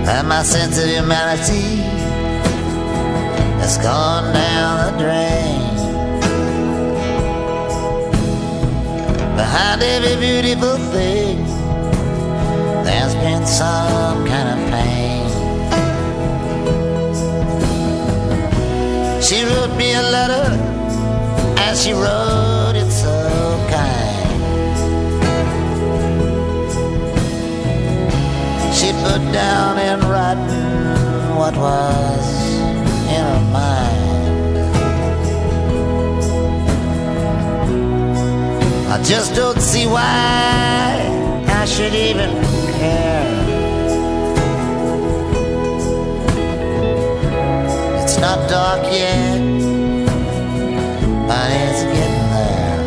K: And my sense of humanity has gone down the drain. Behind every beautiful thing, there's been some kind of pain. She wrote me a letter, and she wrote it so kind. She put down in writing what was in her mind. I just don't see why I should even care. It's not dark yet, but it's getting there.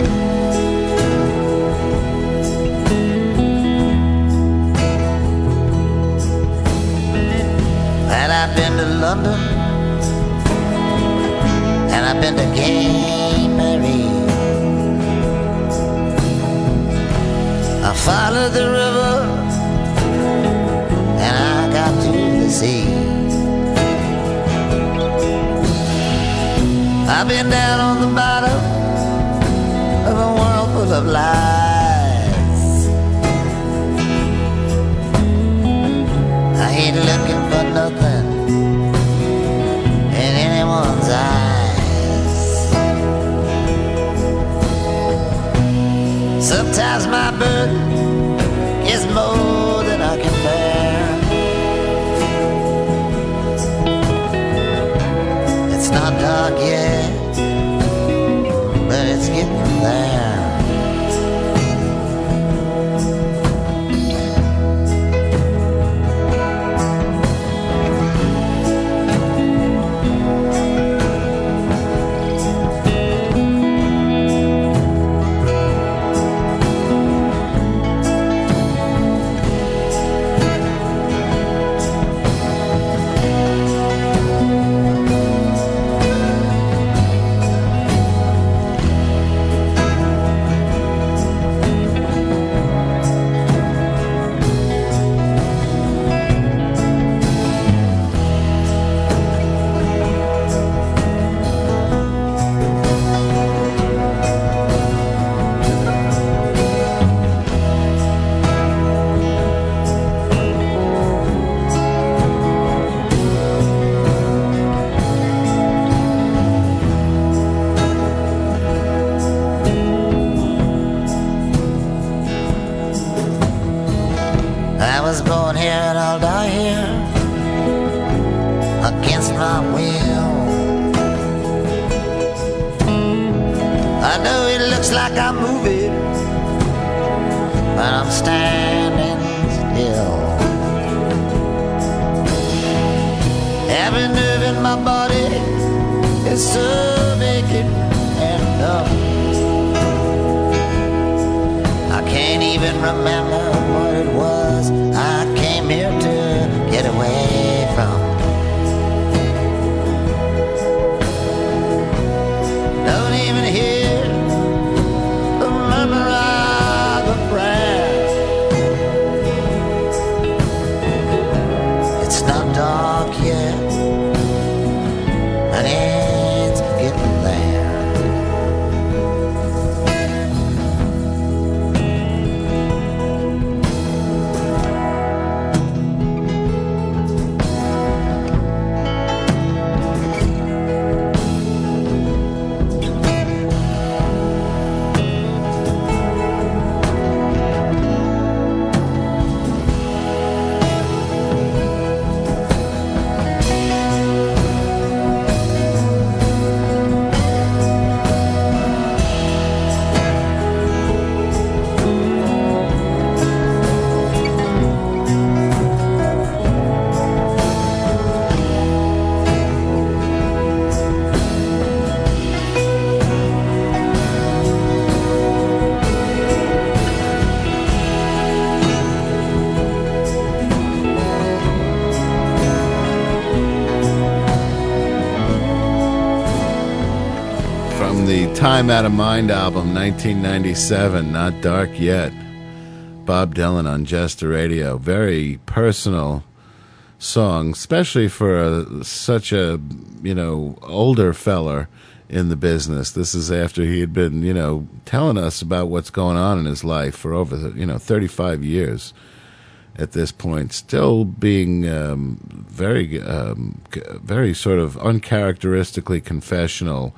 K: And I've been to London, and I've been to Gay followed the river, and I got to the sea. I've been down on the bottom of a world full of lies. I ain't looking for nothing in anyone's eyes. Sometimes my burden not
I: Time Out of Mind album, 1997, Not Dark Yet. Bob Dylan on Jester Radio. Very personal song, especially for a, such a, you know, older feller in the business. This is after he had been, you know, telling us about what's going on in his life for over, you know, 35 years at this point, still being um, very, um, very sort of uncharacteristically confessional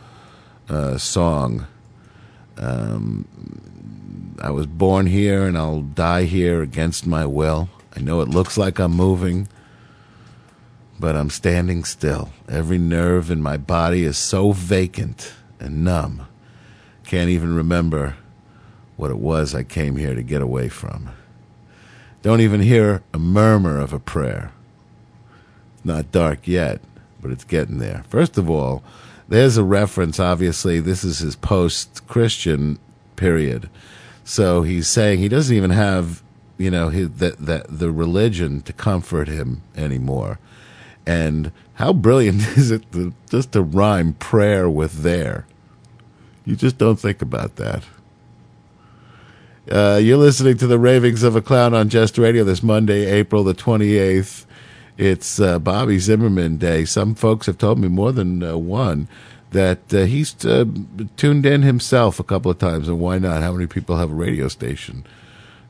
I: uh, song. Um, I was born here and I'll die here against my will. I know it looks like I'm moving, but I'm standing still. Every nerve in my body is so vacant and numb. Can't even remember what it was I came here to get away from. Don't even hear a murmur of a prayer. It's Not dark yet, but it's getting there. First of all, there's a reference. Obviously, this is his post-Christian period, so he's saying he doesn't even have, you know, his, that that the religion to comfort him anymore. And how brilliant is it to, just to rhyme prayer with there? You just don't think about that. Uh, you're listening to the ravings of a clown on Just Radio this Monday, April the 28th. It's uh, Bobby Zimmerman Day. Some folks have told me more than uh, one that uh, he's uh, tuned in himself a couple of times, and why not? How many people have a radio station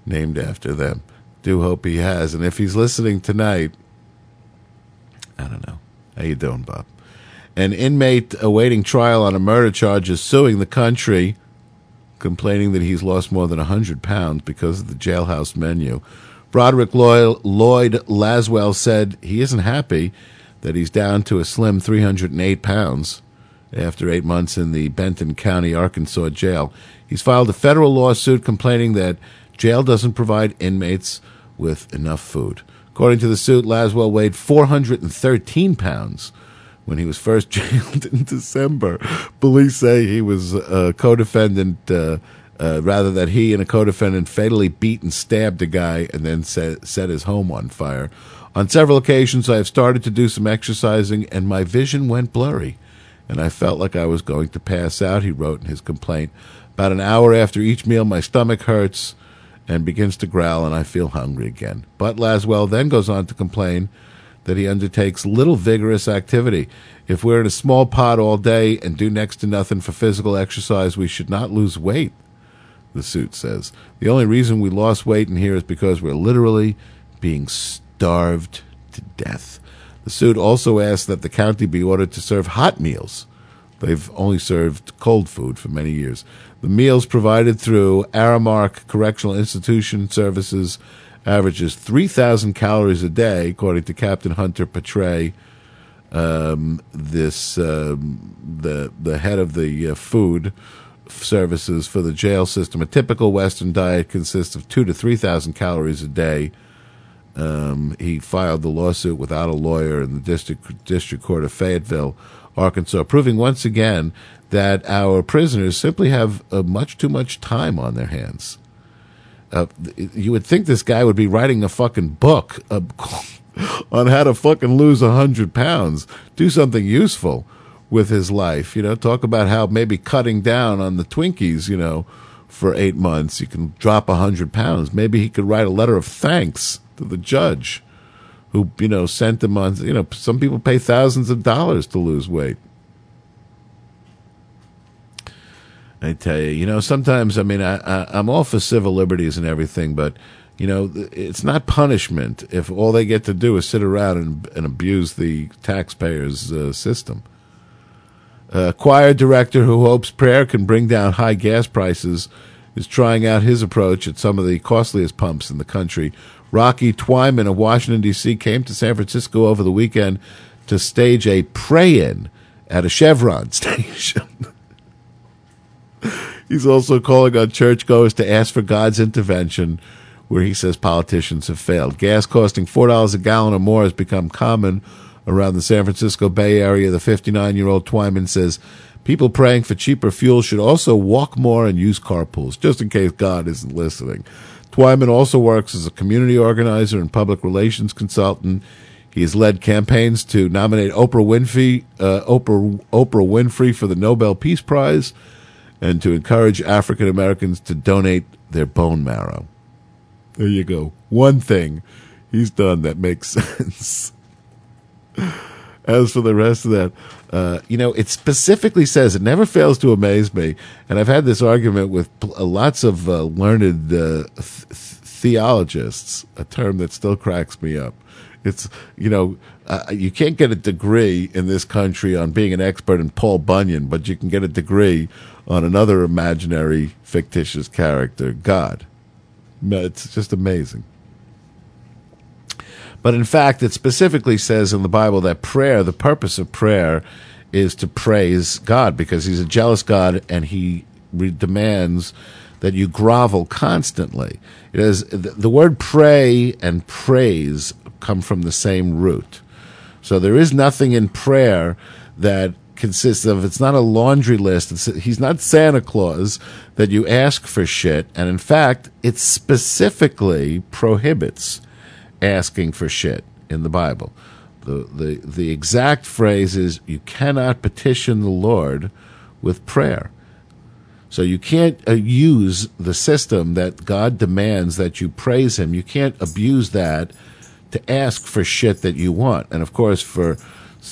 I: named after them? Do hope he has, and if he's listening tonight, I don't know. How you doing, Bob? An inmate awaiting trial on a murder charge is suing the country, complaining that he's lost more than 100 pounds because of the jailhouse menu. Broderick Lloyd, Laswell said he isn't happy that he's down to a slim 308 pounds after eight months in the Benton County, Arkansas jail. He's filed a federal lawsuit complaining that jail doesn't provide inmates with enough food. According to the suit, Laswell weighed 413 pounds when he was first jailed in December. Police say he was a co-defendant, uh, uh, rather that he and a co-defendant fatally beat and stabbed a guy and then set, set his home on fire. On several occasions, I have started to do some exercising and my vision went blurry, and I felt like I was going to pass out, he wrote in his complaint. About an hour after each meal, my stomach hurts and begins to growl, and I feel hungry again. But Laswell then goes on to complain that he undertakes little vigorous activity. If we're in a small pod all day and do next to nothing for physical exercise, we should not lose weight, the suit says. The only reason we lost weight in here is because we're literally being starved to death. The suit also asks that the county be ordered to serve hot meals. They've only served cold food for many years. The meals provided through Aramark Correctional Institution Services averages 3,000 calories a day, according to Captain Hunter Petray, um, this um, the the head of the uh, food services for the jail system. A typical Western diet consists of two to 3,000 calories a day. Um, he filed the lawsuit without a lawyer in the district district court of Fayetteville, Arkansas, proving once again that our prisoners simply have uh, much too much time on their hands. Uh, you would think this guy would be writing a fucking book uh, on how to fucking lose a hundred pounds, do something useful with his life. You know, talk about how maybe cutting down on the Twinkies, you know, for eight months, you can drop a hundred pounds. Maybe he could write a letter of thanks to the judge who, you know, sent him on, you know, some people pay thousands of dollars to lose weight. I tell you, you know, sometimes I mean, I, I I'm all for civil liberties and everything, but you know, it's not punishment if all they get to do is sit around and, and abuse the taxpayers' uh, system. A choir director who hopes prayer can bring down high gas prices is trying out his approach at some of the costliest pumps in the country. Rocky Twyman of Washington, D.C., came to San Francisco over the weekend to stage a pray in at a Chevron station. He's also calling on churchgoers to ask for God's intervention where he says politicians have failed. Gas costing $4 a gallon or more has become common around the San Francisco Bay Area. The 59 year old Twyman says people praying for cheaper fuel should also walk more and use carpools, just in case God isn't listening. Twyman also works as a community organizer and public relations consultant. He has led campaigns to nominate Oprah Winfrey, uh, Oprah, Oprah Winfrey for the Nobel Peace Prize and to encourage African Americans to donate their bone marrow. There you go. One thing he's done that makes sense. As for the rest of that, uh, you know, it specifically says it never fails to amaze me, and I've had this argument with pl- uh, lots of uh, learned uh, th- theologists, a term that still cracks me up. It's you know, uh, you can't get a degree in this country on being an expert in Paul Bunyan, but you can get a degree on another imaginary fictitious character, God. It's just amazing. But in fact, it specifically says in the Bible that prayer, the purpose of prayer, is to praise God because He's a jealous God and He re- demands that you grovel constantly. It is the word pray and praise come from the same root. So there is nothing in prayer that consists of it's not a laundry list. It's, he's not Santa Claus that you ask for shit, and in fact, it specifically prohibits asking for shit in the Bible. The the the exact phrase is you cannot petition the Lord with prayer. So you can't uh, use the system that God demands that you praise Him. You can't abuse that to ask for shit that you want. And of course, for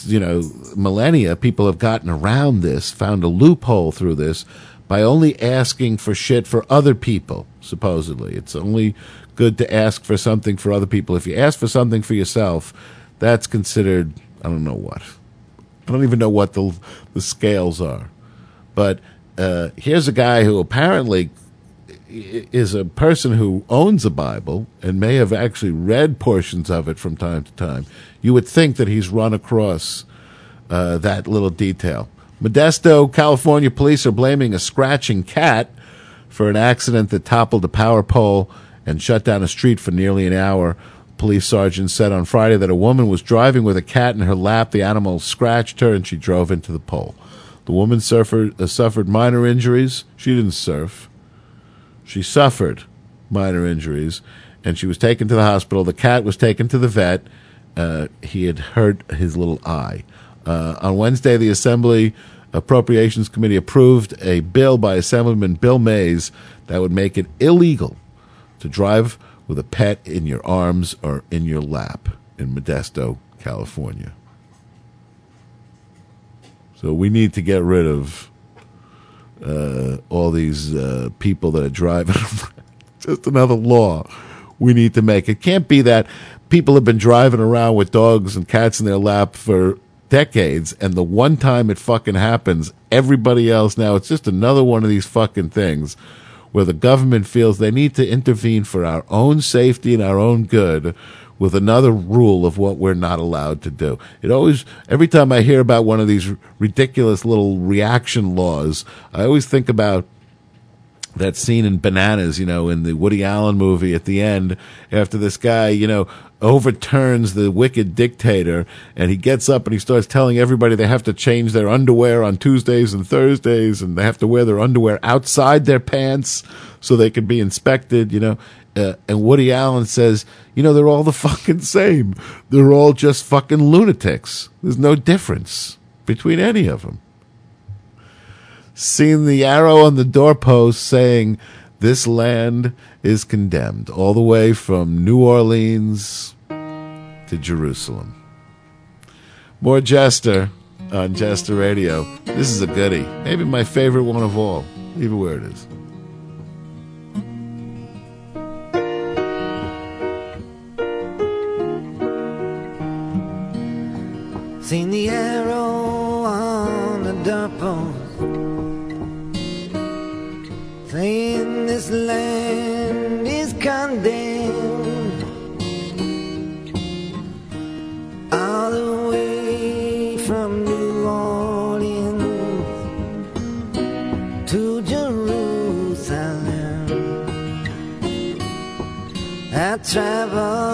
I: you know millennia, people have gotten around this, found a loophole through this by only asking for shit for other people. Supposedly, it's only good to ask for something for other people. If you ask for something for yourself, that's considered I don't know what. I don't even know what the the scales are. But uh, here's a guy who apparently is a person who owns a Bible and may have actually read portions of it from time to time. You would think that he's run across uh, that little detail. Modesto, California police are blaming a scratching cat for an accident that toppled a power pole and shut down a street for nearly an hour. Police sergeant said on Friday that a woman was driving with a cat in her lap. The animal scratched her and she drove into the pole. The woman suffered, uh, suffered minor injuries. She didn't surf. She suffered minor injuries and she was taken to the hospital. The cat was taken to the vet. Uh, he had hurt his little eye. Uh, on Wednesday, the Assembly Appropriations Committee approved a bill by Assemblyman Bill Maze that would make it illegal to drive with a pet in your arms or in your lap in Modesto, California. So we need to get rid of uh, all these uh, people that are driving. Just another law we need to make. It can't be that people have been driving around with dogs and cats in their lap for decades, and the one time it fucking happens, everybody else now, it's just another one of these fucking things where the government feels they need to intervene for our own safety and our own good with another rule of what we're not allowed to do. It always, every time I hear about one of these ridiculous little reaction laws, I always think about that scene in Bananas, you know, in the Woody Allen movie at the end, after this guy, you know, overturns the wicked dictator and he gets up and he starts telling everybody they have to change their underwear on Tuesdays and Thursdays and they have to wear their underwear outside their pants so they can be inspected, you know. Uh, and Woody Allen says, you know, they're all the fucking same. They're all just fucking lunatics. There's no difference between any of them Seeing the arrow on the doorpost saying, This land is condemned, all the way from New Orleans to Jerusalem. More Jester on Jester Radio. This is a goodie. Maybe my favorite one of all. Leave it where it is.
J: Seen the arrow on the doorpost saying this land is condemned all the way from New Orleans to Jerusalem. I traveled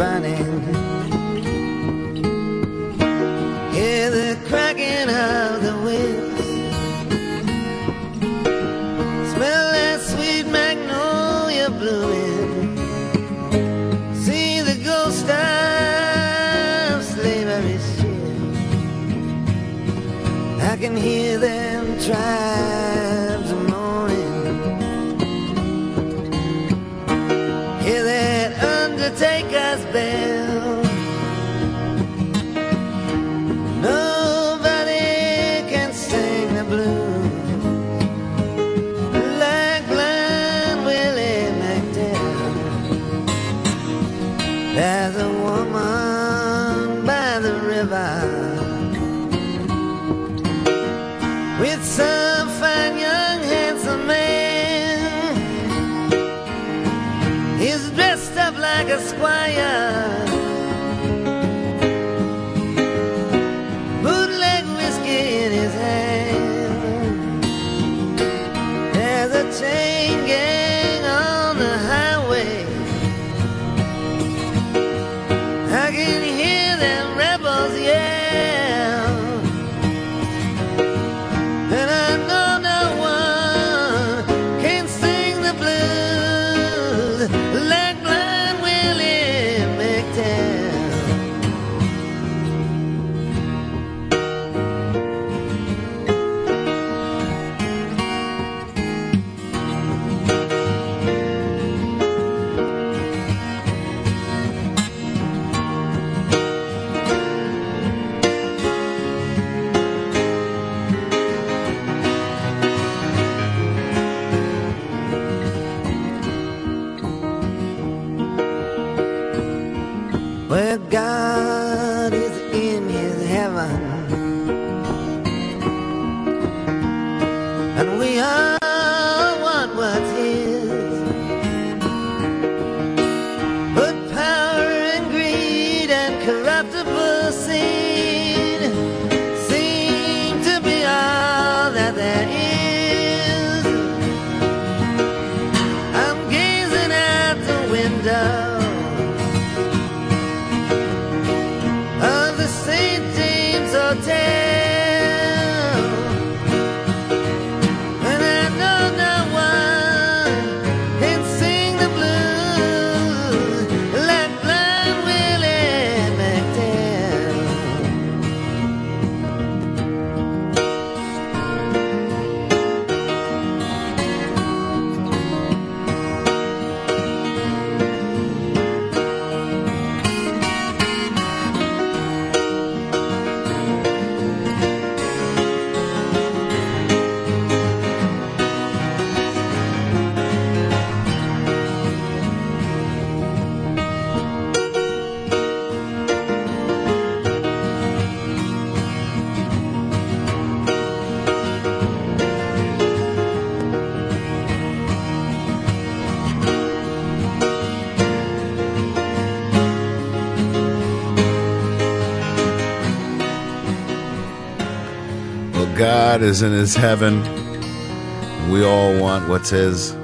J: plantations corruptible
I: God is in his heaven. We all want what's his.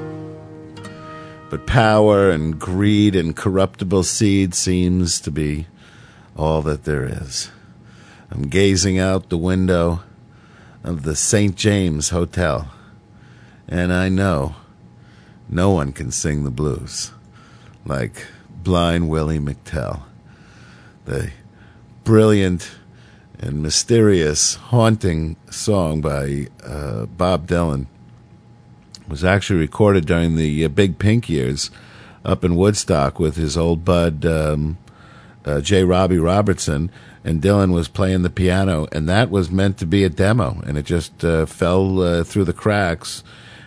I: But power and greed and corruptible seed seems to be all that there is. I'm gazing out the window of the St. James Hotel, and I know no one can sing the blues like Blind Willie McTell. The brilliant and mysterious, haunting song by uh, Bob Dylan was actually recorded during the uh, Big Pink years up in Woodstock with his old bud um, uh, J. Robbie Robertson, and Dylan was playing the piano, and that was meant to be a demo, and it just uh, fell uh, through the cracks.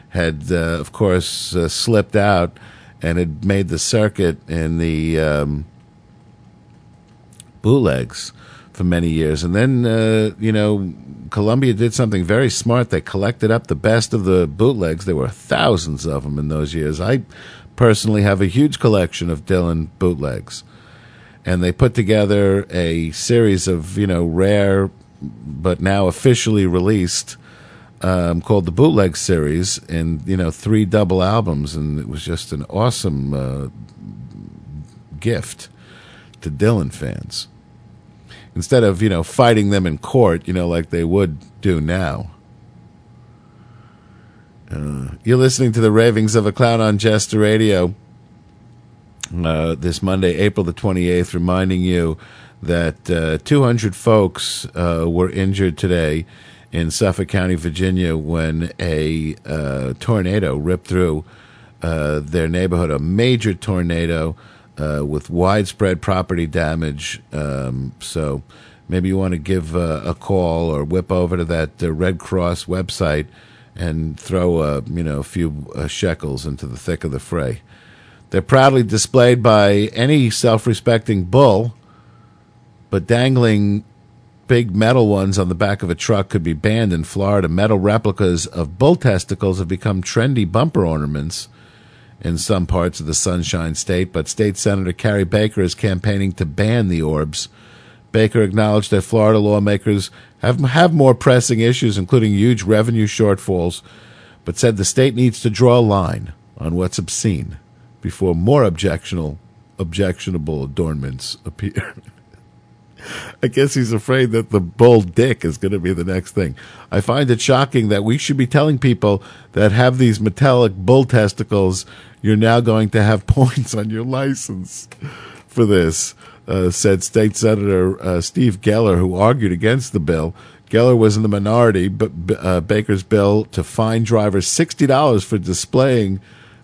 I: Had uh, of course slipped out, and had made the circuit in the um, bootlegs for many years. And then, uh, you know, Columbia did something very smart. They collected up the best of the bootlegs. There were thousands of them in those years. I personally have a huge collection of Dylan bootlegs. And they put together a series of, you know, rare but now officially released um, called the Bootleg Series in, you know, three double albums. And it was just an awesome uh, gift to Dylan fans. Instead of, you know, fighting them in court, you know, like they would do now. Uh, you're listening to the ravings of a clown on Jester Radio uh, this Monday, April the 28th, reminding you that uh, 200 folks uh, were injured today in Suffolk County, Virginia, when a uh, tornado ripped through uh, their neighborhood. A major tornado uh, with widespread property damage. Um, so maybe you want to give uh, a call or whip over to that uh, Red Cross website and throw uh, you know a few uh, shekels into the thick of the fray. They're proudly displayed by any self-respecting bull, but dangling big metal ones on the back of a truck could be banned in Florida. Metal replicas of bull testicles have become trendy bumper ornaments in some parts of the Sunshine State, but State Senator Carey Baker is campaigning to ban the orbs. Baker acknowledged that Florida lawmakers have, have more pressing issues, including huge revenue shortfalls, but said the state needs to draw a line on what's obscene before more objectionable, objectionable adornments appear. I guess he's afraid that the bull dick is going to be the next thing. I find it shocking that we should be telling people that have these metallic bull testicles, you're now going to have points on your license for this, uh, said State Senator uh, Steve Geller, who argued against the bill. Geller was in the minority, but uh, Baker's bill to fine drivers $60 for displaying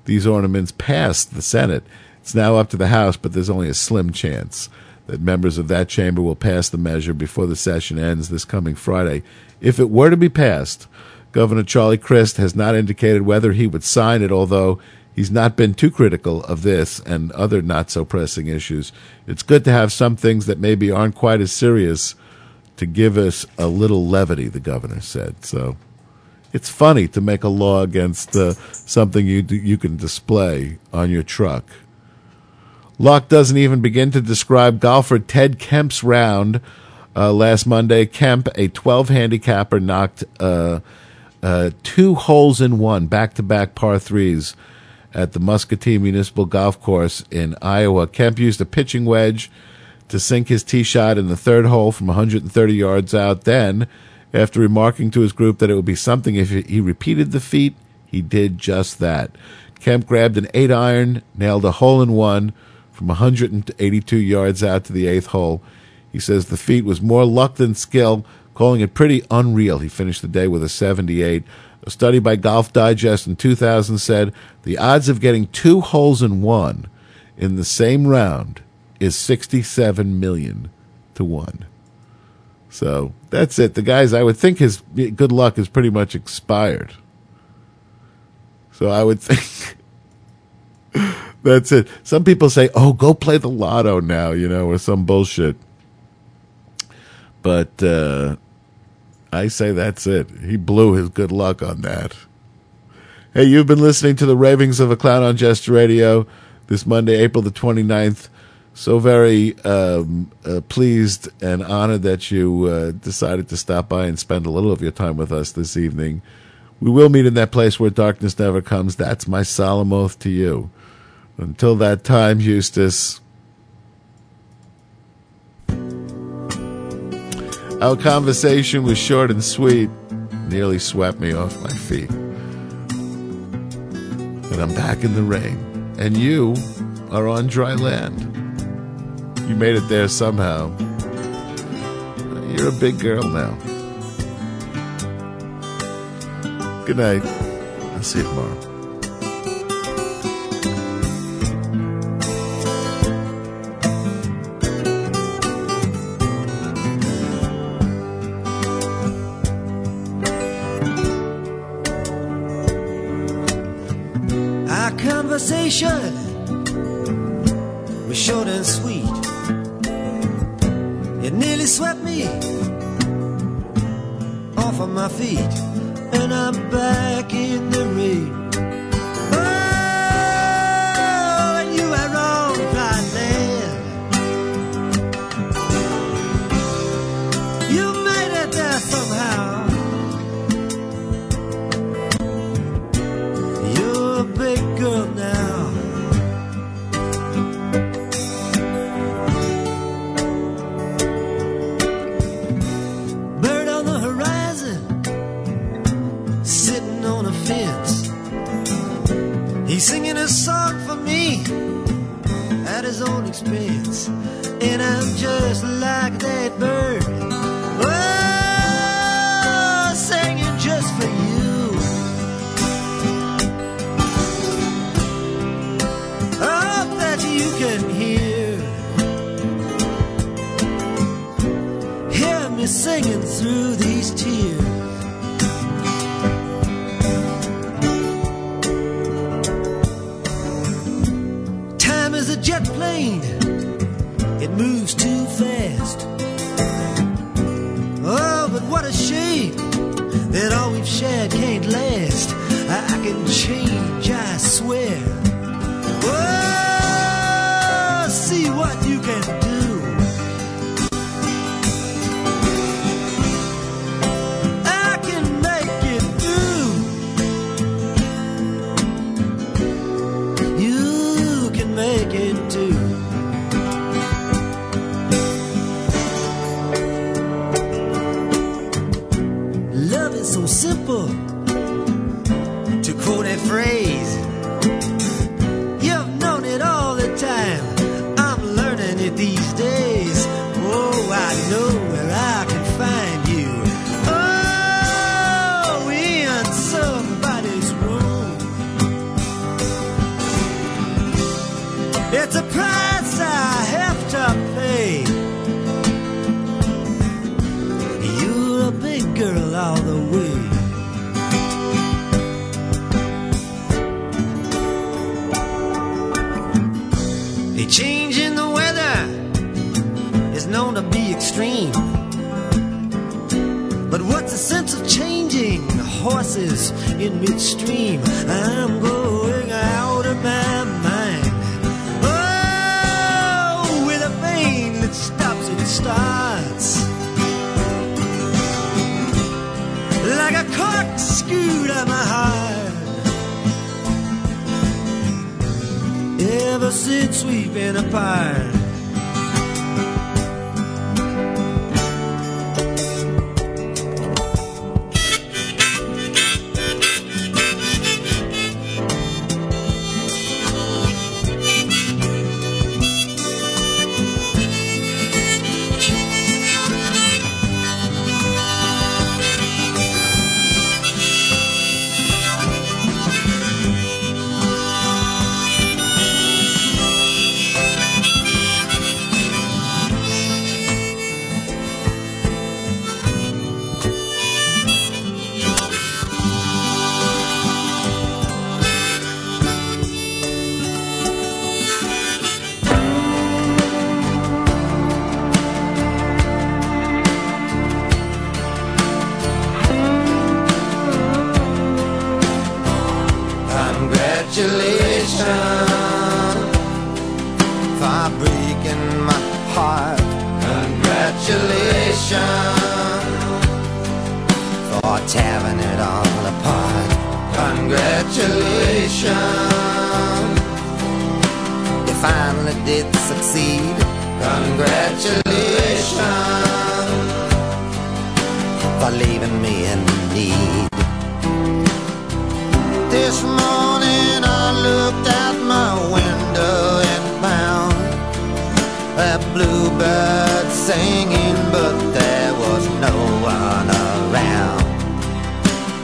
I: these ornaments passed the Senate. It's now up to the House, but there's only a slim chance that members of that chamber will pass the measure before the session ends this coming Friday. If it were to be passed, Governor Charlie Crist has not indicated whether he would sign it, although he's not been too critical of this and other not so pressing issues. It's good to have some things that maybe aren't quite as serious to give us a little levity, the governor said. So it's funny to make a law against uh, something you you can display on your truck. Luck doesn't even begin to describe golfer Ted Kemp's round uh, last Monday. Kemp, a 12 handicapper, knocked uh, uh, two holes in one, back to back par threes at the Muscatine Municipal Golf Course in Iowa. Kemp used a pitching wedge to sink his tee shot in the third hole from 130 yards out. Then, after remarking to his group that it would be something if he repeated the feat, he did just that. Kemp grabbed an eight iron, nailed a hole in one from 182 yards out to the eighth hole. He says the feat was more luck than skill, calling it pretty unreal. He finished the day with a 78. A study by Golf Digest in 2000 said the odds of getting two holes in one in the same round is 67 million to one. So that's it. The guys, I would think his good luck is pretty much expired. So I would think that's it. Some people say, "Oh, go play the lotto now," you know, or some bullshit. But uh, I say that's it. He blew his good luck on that. Hey, you've been listening to the ravings of a clown on Jester Radio this Monday, April the 29th. So very um, uh, pleased and honored that you uh, decided to stop by and spend a little of your time with us this evening. We will meet in that place where darkness never comes. That's my solemn oath to you. Until that time, Eustace. Our conversation was short and sweet, nearly swept me off my feet. And I'm back in the rain, and you are on dry land. You made it there somehow. You're a big girl now. Good night. I'll see you tomorrow.
K: Conversation was short and sweet. It nearly swept me off of my feet, and I'm back in the rain. He's singing a song for me at his own expense. And I'm just like that bird. Oh, singing just for you. Oh, that you can hear.
J: Hear me singing through these tears. It moves too fast. Oh, but what a shame that all we've shared can't last. I, I can change, I swear. So extreme. But what's the sense of changing horses in midstream? I'm going out of my mind. Oh, with a vein that stops and starts. Like a corkscrew to my heart. Ever since we've been apart.